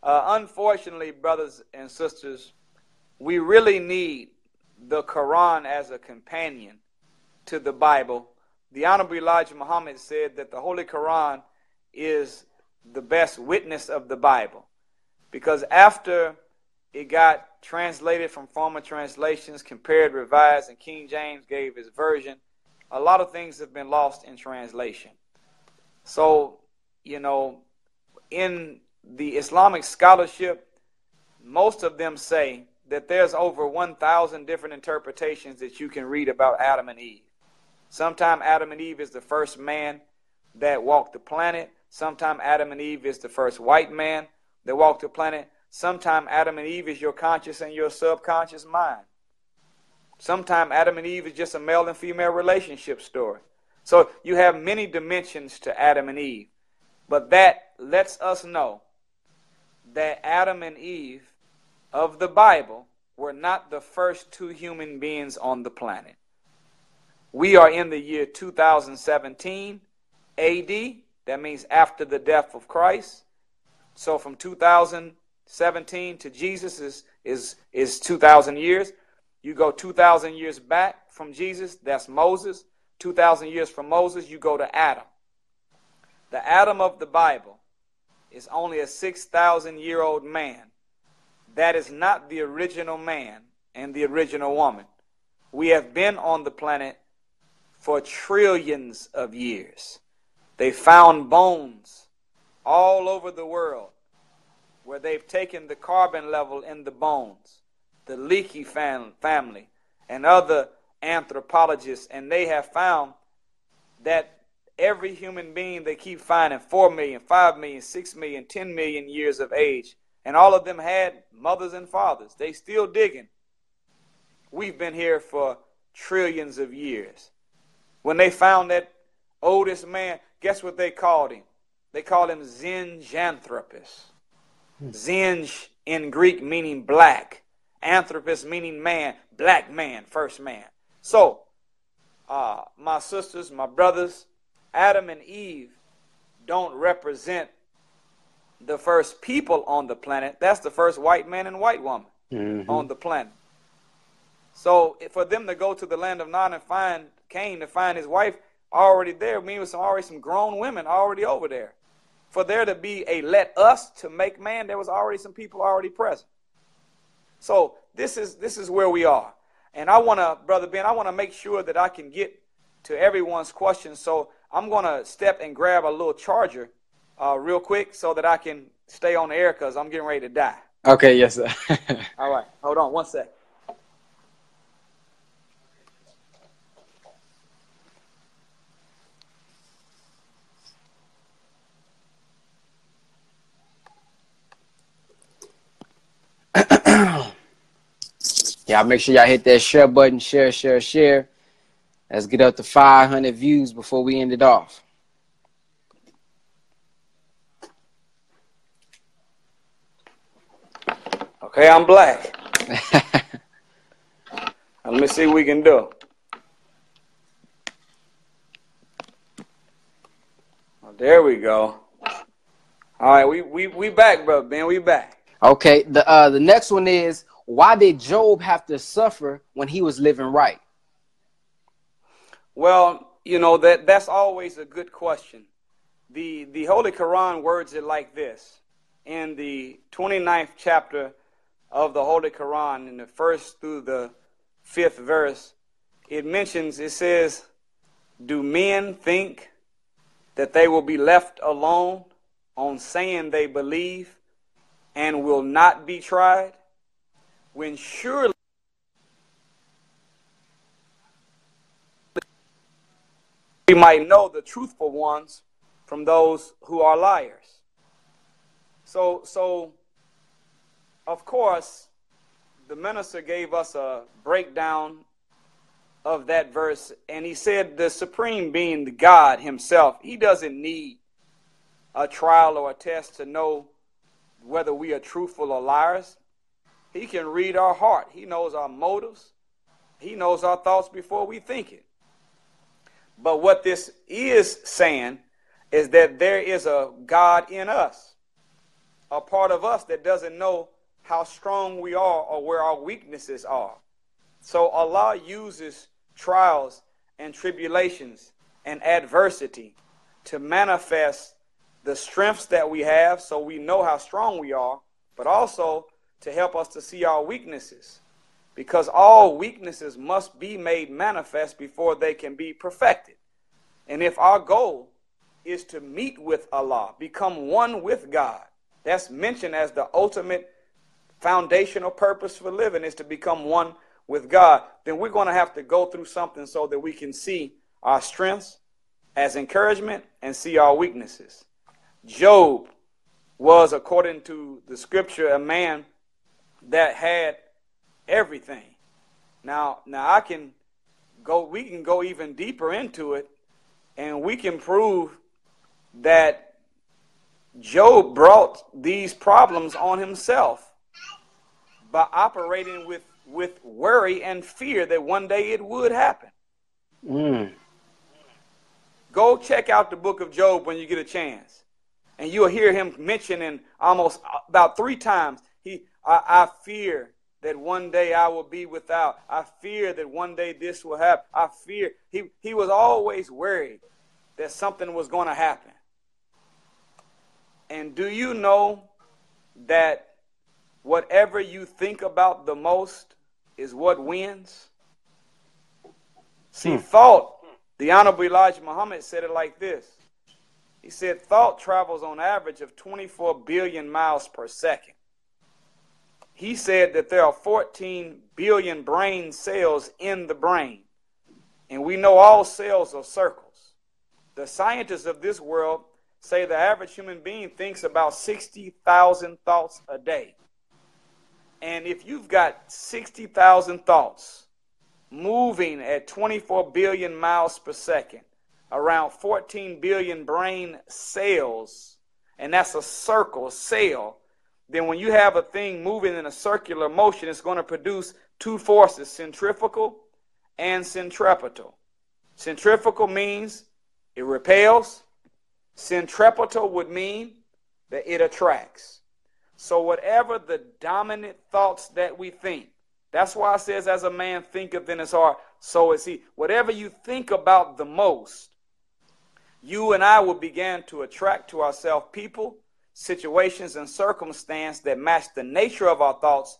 Uh, unfortunately, brothers and sisters, we really need the Quran as a companion to the Bible. The Honorable Elijah Muhammad said that the Holy Quran is the best witness of the Bible because after it got translated from former translations, compared, revised, and King James gave his version, a lot of things have been lost in translation. So, you know, in the Islamic scholarship, most of them say that there's over 1,000 different interpretations that you can read about Adam and Eve. Sometime Adam and Eve is the first man that walked the planet. Sometime Adam and Eve is the first white man that walked the planet. Sometime Adam and Eve is your conscious and your subconscious mind. Sometime Adam and Eve is just a male and female relationship story. So you have many dimensions to Adam and Eve. But that lets us know that Adam and Eve of the Bible were not the first two human beings on the planet. We are in the year 2017 AD. That means after the death of Christ. So from 2017 to Jesus is, is, is 2,000 years. You go 2,000 years back from Jesus, that's Moses. 2,000 years from Moses, you go to Adam. The Adam of the Bible is only a 6,000 year old man. That is not the original man and the original woman. We have been on the planet for trillions of years. They found bones all over the world where they've taken the carbon level in the bones, the Leakey fam- family, and other anthropologists, and they have found that every human being they keep finding 4 million, 5 million, 6 million, 10 million years of age, and all of them had mothers and fathers. They still digging. We've been here for trillions of years. When they found that oldest man, guess what they called him? They called him Zinjanthropus. Hmm. Zinj in Greek meaning black. Anthropus meaning man, black man, first man. So, uh, my sisters, my brothers, Adam and Eve don't represent the first people on the planet. That's the first white man and white woman mm-hmm. on the planet. So for them to go to the land of Nod and find Cain to find his wife already there, means some already some grown women already over there. For there to be a let us to make man, there was already some people already present. So this is this is where we are. And I want to, Brother Ben, I want to make sure that I can get to everyone's questions. So I'm going to step and grab a little charger uh, real quick so that I can stay on the air because I'm getting ready to die. Okay, yes, sir. All right, hold on one sec. Y'all make sure y'all hit that share button, share, share, share. Let's get up to 500 views before we end it off. Okay, I'm black. Let me see what we can do. Oh, there we go. All right, we we we back, bro. Ben. We back. Okay. The uh the next one is why did Job have to suffer when he was living right? Well, you know that that's always a good question. The the Holy Quran words it like this. In the 29th chapter of the Holy Quran, in the first through the fifth verse, it mentions, it says, Do men think that they will be left alone on saying they believe and will not be tried? When surely we might know the truthful ones from those who are liars. So, so of course, the minister gave us a breakdown of that verse, and he said the supreme being, the God Himself, He doesn't need a trial or a test to know whether we are truthful or liars. He can read our heart. He knows our motives. He knows our thoughts before we think it. But what this is saying is that there is a God in us, a part of us that doesn't know how strong we are or where our weaknesses are. So Allah uses trials and tribulations and adversity to manifest the strengths that we have so we know how strong we are, but also to help us to see our weaknesses. Because all weaknesses must be made manifest before they can be perfected. And if our goal is to meet with Allah, become one with God, that's mentioned as the ultimate foundational purpose for living is to become one with God, then we're going to have to go through something so that we can see our strengths as encouragement and see our weaknesses. Job was, according to the scripture, a man that had everything. Now, now I can go, we can go even deeper into it and we can prove that Job brought these problems on himself by operating with with worry and fear that one day it would happen. Mm. Go check out the book of Job when you get a chance. And you'll hear him mentioning almost about three times, he I, I fear that one day I will be without. I fear that one day this will happen. I fear. He, he was always worried that something was going to happen. And do you know that whatever you think about the most is what wins? See, hmm. thought, the Honorable Elijah Muhammad said it like this. He said, thought travels on average of 24 billion miles per second he said that there are 14 billion brain cells in the brain. And we know all cells are circles. The scientists of this world say the average human being thinks about 60,000 thoughts a day. And if you've got 60,000 thoughts moving at 24 billion miles per second, around 14 billion brain cells, and that's a circle, a cell, then when you have a thing moving in a circular motion, it's going to produce two forces, centrifugal and centripetal. Centrifugal means it repels. Centripetal would mean that it attracts. So whatever the dominant thoughts that we think, that's why it says, as a man thinketh in his heart, so is he. Whatever you think about the most, you and I will begin to attract to ourselves people situations and circumstance that match the nature of our thoughts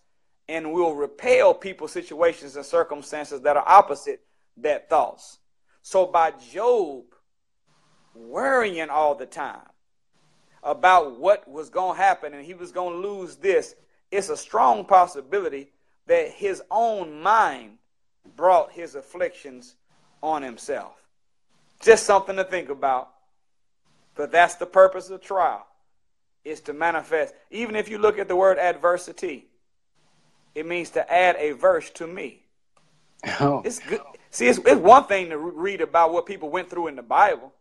and will repel people, situations, and circumstances that are opposite that thoughts. So by Job worrying all the time about what was going to happen and he was going to lose this, it's a strong possibility that his own mind brought his afflictions on himself. Just something to think about. But that's the purpose of trial is to manifest. Even if you look at the word adversity, it means to add a verse to me. Oh. It's good. See, it's, it's one thing to read about what people went through in the Bible,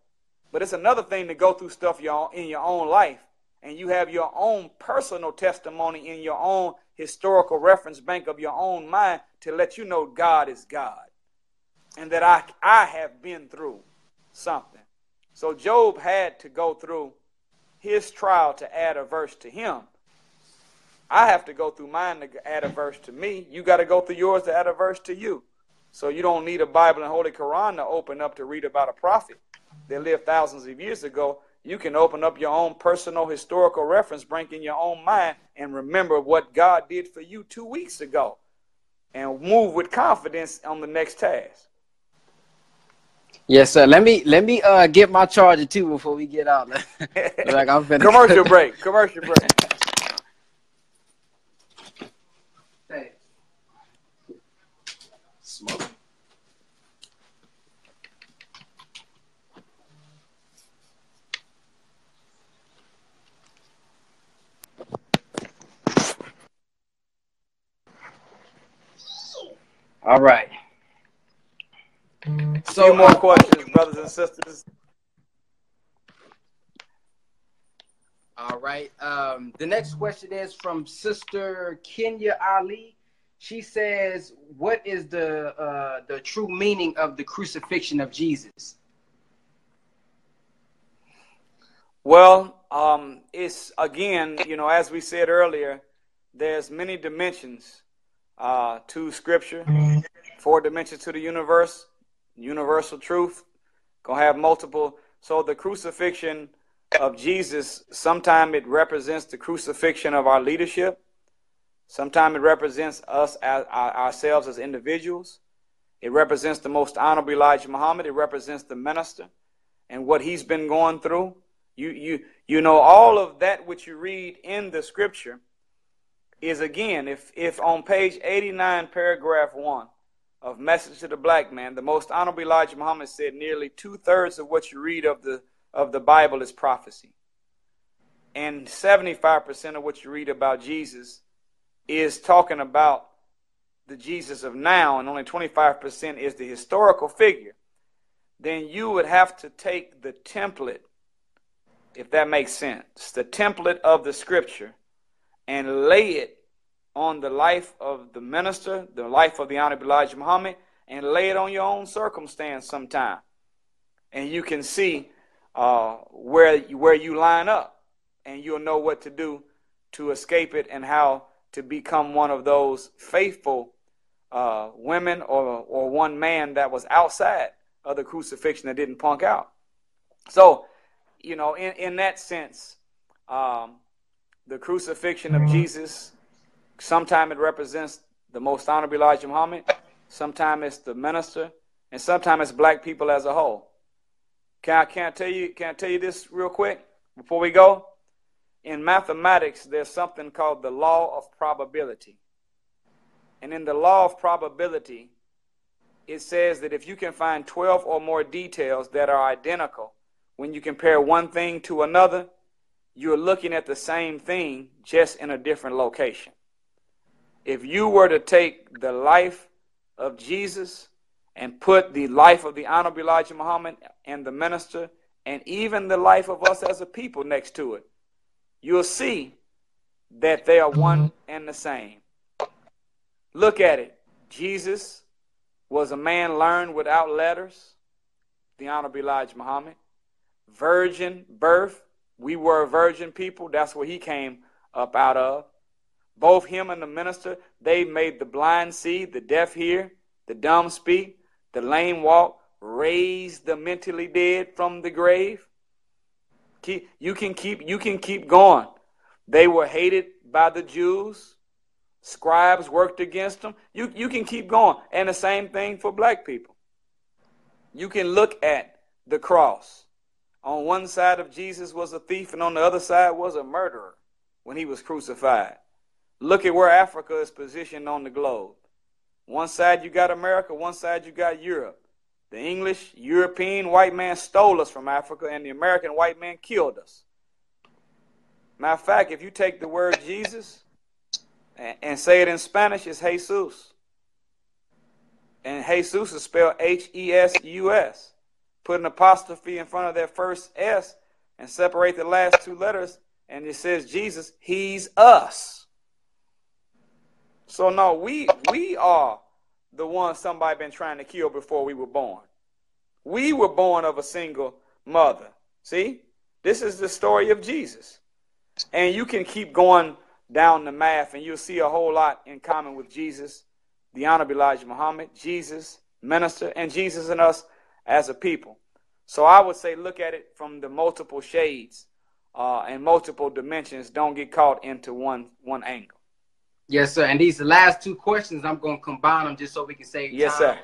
but it's another thing to go through stuff your, in your own life and you have your own personal testimony in your own historical reference bank of your own mind to let you know God is God and that I, I have been through something. So Job had to go through his trial to add a verse to him. I have to go through mine to add a verse to me. You got to go through yours to add a verse to you. So you don't need a Bible and Holy Quran to open up to read about a prophet that lived thousands of years ago. You can open up your own personal historical reference, bring in your own mind, and remember what God did for you two weeks ago and move with confidence on the next task. Yes, sir. Let me let me uh get my charger too before we get out. like I'm finna commercial break. Commercial break. Hey. Smoke. All right. So, few more questions, brothers and sisters. All right. Um, the next question is from Sister Kenya Ali. She says, "What is the uh, the true meaning of the crucifixion of Jesus?" Well, um, it's again, you know, as we said earlier, there's many dimensions uh, to Scripture, four dimensions to the universe universal truth. Gonna have multiple. So the crucifixion of Jesus, sometimes it represents the crucifixion of our leadership. Sometimes it represents us as ourselves as individuals. It represents the most honorable Elijah Muhammad. It represents the minister and what he's been going through. You, you, you know, all of that which you read in the scripture is again, if, if on page 89, paragraph 1, of Message to the Black Man, the most honorable Elijah Muhammad said nearly two thirds of what you read of the of the Bible is prophecy. And 75% of what you read about Jesus is talking about the Jesus of now, and only 25% is the historical figure. Then you would have to take the template, if that makes sense, the template of the scripture, and lay it on the life of the minister, the life of the Honorable Elijah Muhammad, and lay it on your own circumstance sometime. And you can see uh, where, where you line up, and you'll know what to do to escape it and how to become one of those faithful uh, women or, or one man that was outside of the crucifixion that didn't punk out. So, you know, in, in that sense, um, the crucifixion of Jesus, sometimes it represents the most honorable Elijah Muhammad, sometimes it's the minister, and sometimes it's black people as a whole. Can I, can I tell you can I tell you this real quick before we go? In mathematics, there's something called the law of probability. And in the law of probability, it says that if you can find 12 or more details that are identical, when you compare one thing to another, you're looking at the same thing just in a different location. If you were to take the life of Jesus and put the life of the Honorable Elijah Muhammad and the minister and even the life of us as a people next to it, you'll see that they are one and the same. Look at it. Jesus was a man learned without letters, the Honorable Elijah Muhammad. Virgin birth, we were a virgin people. That's where he came up out of. Both him and the minister, they made the blind see, the deaf hear, the dumb speak, the lame walk, raised the mentally dead from the grave. Keep, you can keep you can keep going. They were hated by the Jews. Scribes worked against them. You you can keep going. And the same thing for black people. You can look at the cross. On one side of Jesus was a thief, and on the other side was a murderer when he was crucified. Look at where Africa is positioned on the globe. One side you got America, one side you got Europe. The English, European white man stole us from Africa, and the American white man killed us. Matter of fact, if you take the word Jesus and, and say it in Spanish, it's Jesus. And Jesus is spelled H E S U S put an apostrophe in front of that first S and separate the last two letters, and it says Jesus, He's us. So no, we we are the ones somebody been trying to kill before we were born. We were born of a single mother. See? This is the story of Jesus. And you can keep going down the math and you'll see a whole lot in common with Jesus, the Honorable Elijah Muhammad, Jesus, minister, and Jesus and us as a people. So I would say look at it from the multiple shades uh, and multiple dimensions. Don't get caught into one one angle. Yes, sir. And these last two questions, I'm going to combine them just so we can save yes, time. sir.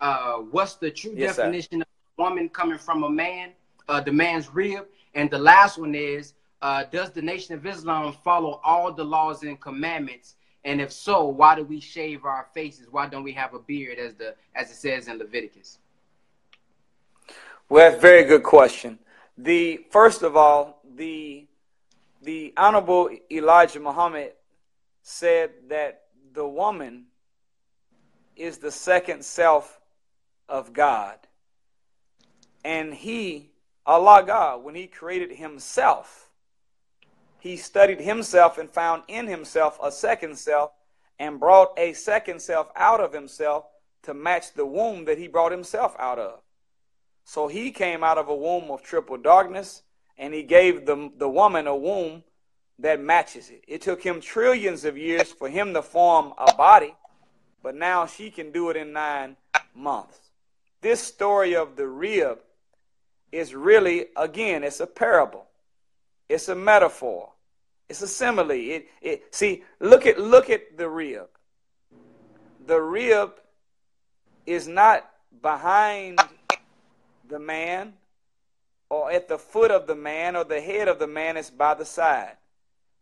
Uh, what's the true Yes, sir. definition of a woman coming from a man, uh, the man's rib? And the last one is, uh, does the Nation of Islam follow all the laws and commandments? And if so, why do we shave our faces? Why don't we have a beard, as the as it says in Leviticus? Well, that's a very good question. The first of all, the the honorable Elijah Muhammad said that the woman is the second self of God. And he, Allah God, when he created himself, he studied himself and found in himself a second self and brought a second self out of himself to match the womb that he brought himself out of. So he came out of a womb of triple darkness and he gave the, the woman a womb that matches it. It took him trillions of years for him to form a body, but now she can do it in nine months. This story of the rib is really, again, it's a parable. It's a metaphor. It's a simile. It, it, see, look at look at the rib. The rib is not behind the man or at the foot of the man or the head of the man it's by the side.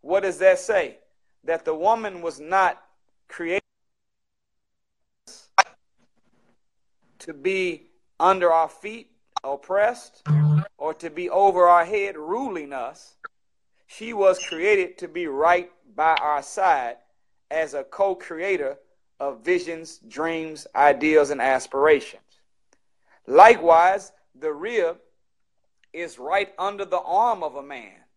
What does that say? That the woman was not created to be under our feet, oppressed, or to be over our head, ruling us. She was created to be right by our side as a co creator of visions, dreams, ideals, and aspirations. Likewise, the rib is right under the arm of a man.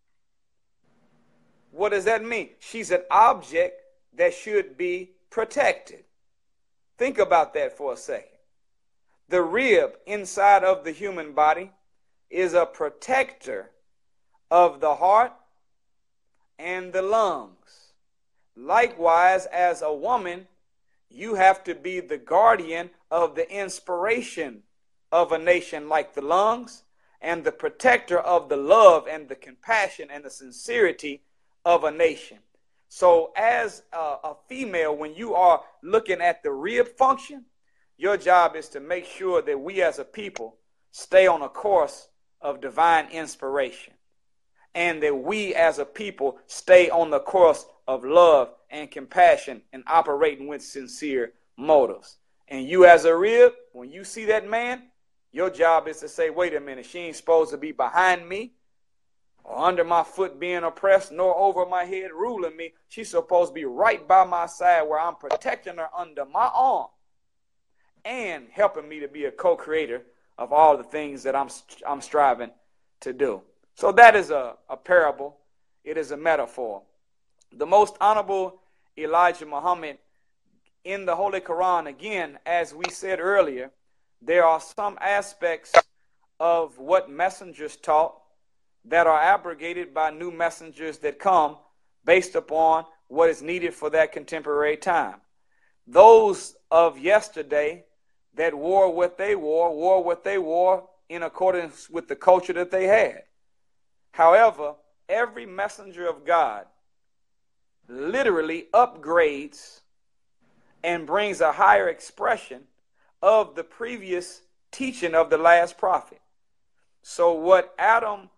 What does that mean? She's an object that should be protected. Think about that for a second. The rib inside of the human body is a protector of the heart and the lungs. Likewise, as a woman, you have to be the guardian of the inspiration of a nation like the lungs and the protector of the love and the compassion and the sincerity of a nation. So, as a, a, female, when you are looking at the rib function, your job is to make sure that we as a people stay on a course of divine inspiration and that we as a people stay on the course of love and compassion and operating with sincere motives. And you, as a rib, when you see that man, your job is to say, wait a minute, she ain't supposed to be behind me or under my foot being oppressed, nor over my head ruling me. She's supposed to be right by my side where I'm protecting her under my arm and helping me to be a co creator of all the things that I'm, I'm striving to do. So that is a, a parable, it is a metaphor. The most honorable Elijah Muhammad in the Holy Quran, again, as we said earlier, there are some aspects of what messengers taught that are abrogated by new messengers that come based upon what is needed for that contemporary time. Those of yesterday that wore what they wore, wore what they wore in accordance with the culture that they had. However, every messenger of God literally upgrades and brings a higher expression of the previous teaching of the last prophet. So, what Adam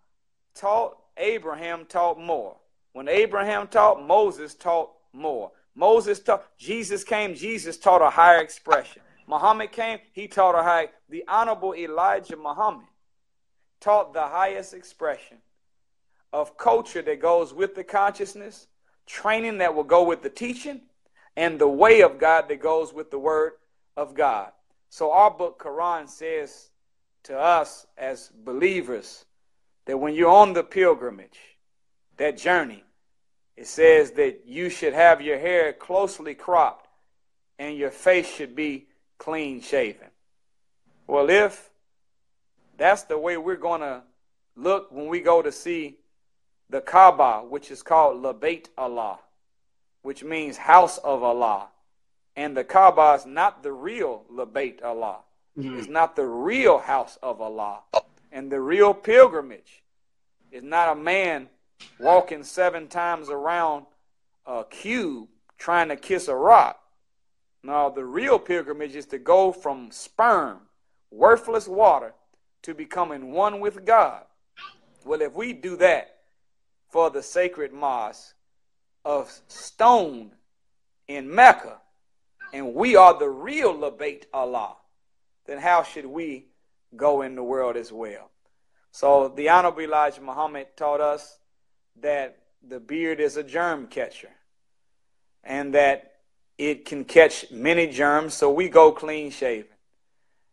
taught, Abraham taught more. When Abraham taught, Moses taught more. Moses taught, Jesus came, Jesus taught a higher expression. Muhammad came, he taught a high. The Honorable Elijah Muhammad taught the highest expression of culture that goes with the consciousness, training that will go with the teaching, and the way of God that goes with the word of God. So our book Quran says to us as believers that when you're on the pilgrimage, that journey, it says that you should have your hair closely cropped and your face should be clean shaven. Well, if that's the way we're going to look when we go to see the Kaaba, which is called Labait Allah, which means house of Allah. And the Kaaba is not the real Labait Allah. Mm-hmm. It's not the real house of Allah. And the real pilgrimage is not a man walking seven times around a cube trying to kiss a rock. Now, the real pilgrimage is to go from sperm, worthless water, to becoming one with God. Well, if we do that for the sacred mosque of stone in Mecca, and we are the real Labait Allah, then how should we go in the world as well? So the Honorable Elijah Muhammad taught us that the beard is a germ catcher and that it can catch many germs, so we go clean shaven.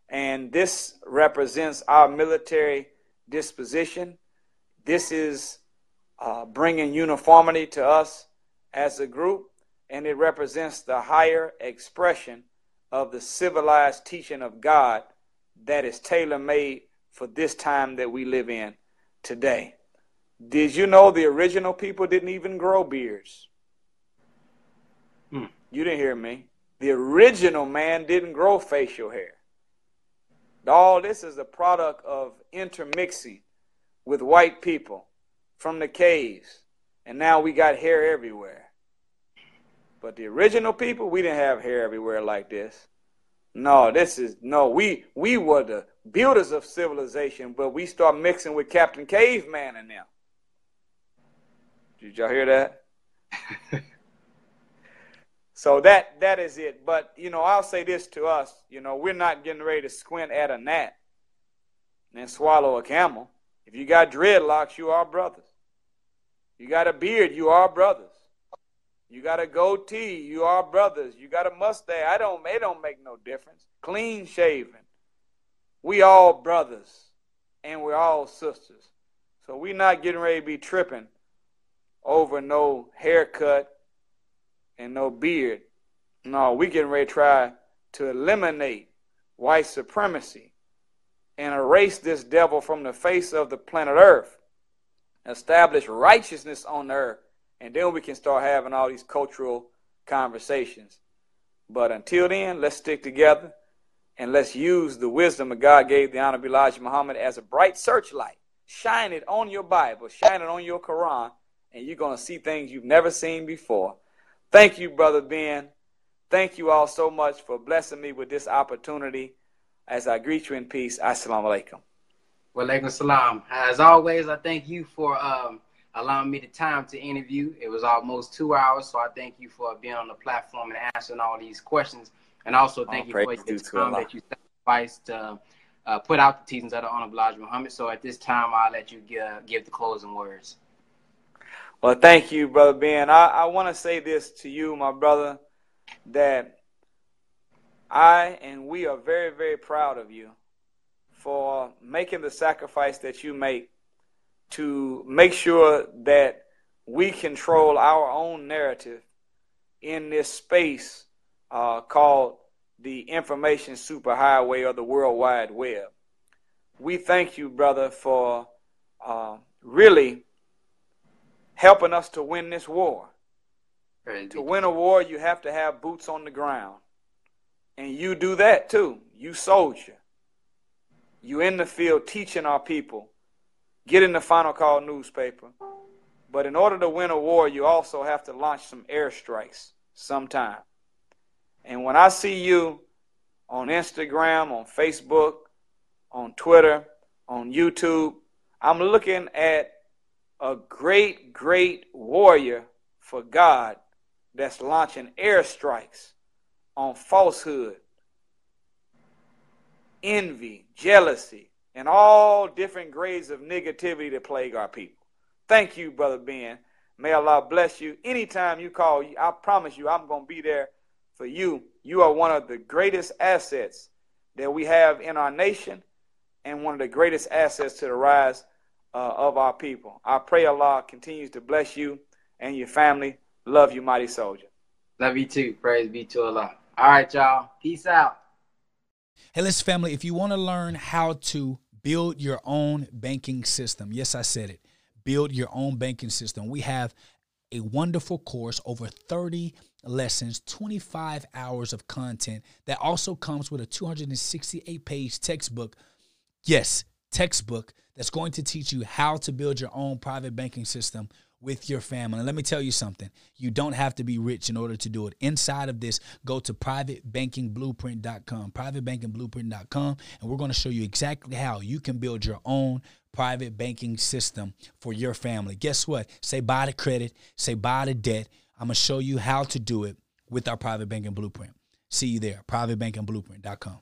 And this represents our military disposition. This is uh, bringing uniformity to us as a group, and it represents the higher expression of the civilized teaching of God that is tailor made for this time that we live in today. Did you know the original people didn't even grow beards? Hmm. You didn't hear me. The original man didn't grow facial hair. All this is a product of intermixing with white people from the caves. And now we got hair everywhere. But the original people, we didn't have hair everywhere like this. No, this is no, we we were the builders of civilization, but we start mixing with Captain Caveman and them. Did y'all hear that? So that that is it. But you know, I'll say this to us. You know, we're not getting ready to squint at a gnat and swallow a camel. If you got dreadlocks, you are brothers. You got a beard, you are brothers. You got a goatee, you are brothers. You got a mustache, I don't. It don't make no difference. Clean shaven, we all brothers, and we're all sisters. So we're not getting ready to be tripping over no haircut and no beard. No, we getting ready to try to eliminate white supremacy and erase this devil from the face of the planet Earth. Establish righteousness on earth, and then we can start having all these cultural conversations. But until then, let's stick together and let's use the wisdom that God gave the Honorable Elijah Muhammad as a bright searchlight. Shine it on your Bible, shine it on your Quran, and you're going to see things you've never seen before. Thank you, Brother Ben. Thank you all so much for blessing me with this opportunity. As I greet you in peace, Assalamu alaikum. Wa alaikum salam. As always, I thank you for um, allowing me the time to interview. It was almost two hours, so I thank you for being on the platform and answering all these questions. And also thank you for your time that you sacrificed to uh, put out the teachings of the Honorable Elijah Muhammad. So at this time, I'll let you give, give the closing words. Well, thank you, Brother Ben. I, I want to say this to you, my brother, that I and we are very, very proud of you for making the sacrifice that you make to make sure that we control our own narrative in this space uh, called the information superhighway or the World Wide Web. We thank you, brother, for uh, really helping us to win this war. To win a war, you have to have boots on the ground. And you do that too. You soldier. You in the field teaching our people. Get in the final call newspaper. But in order to win a war, you also have to launch some airstrikes sometime. And when I see you on Instagram, on Facebook, on Twitter, on YouTube, I'm looking at a great, great warrior for God that's launching airstrikes on falsehood, envy, jealousy, and all different grades of negativity that plague our people. Thank you, Brother Ben. May Allah bless you. Anytime you call, I promise you, I'm going to be there for you. You are one of the greatest assets that we have in our nation and one of the greatest assets to the rise uh, of our people. I pray Allah continues to bless you and your family. Love you, mighty soldier. Love you too. Praise be to Allah. All right, y'all. Peace out. Hey, listen, family, if you want to learn how to build your own banking system, yes, I said it, build your own banking system, we have a wonderful course, over 30 lessons, 25 hours of content that also comes with a 268 page textbook. Yes, textbook that's going to teach you how to build your own private banking system with your family. And let me tell you something you don't have to be rich in order to do it. Inside of this, go to privatebankingblueprint.com, privatebankingblueprint.com, and we're going to show you exactly how you can build your own private banking system for your family. Guess what? Say bye to credit, say bye to debt. I'm going to show you how to do it with our private banking blueprint. See you there, privatebankingblueprint.com.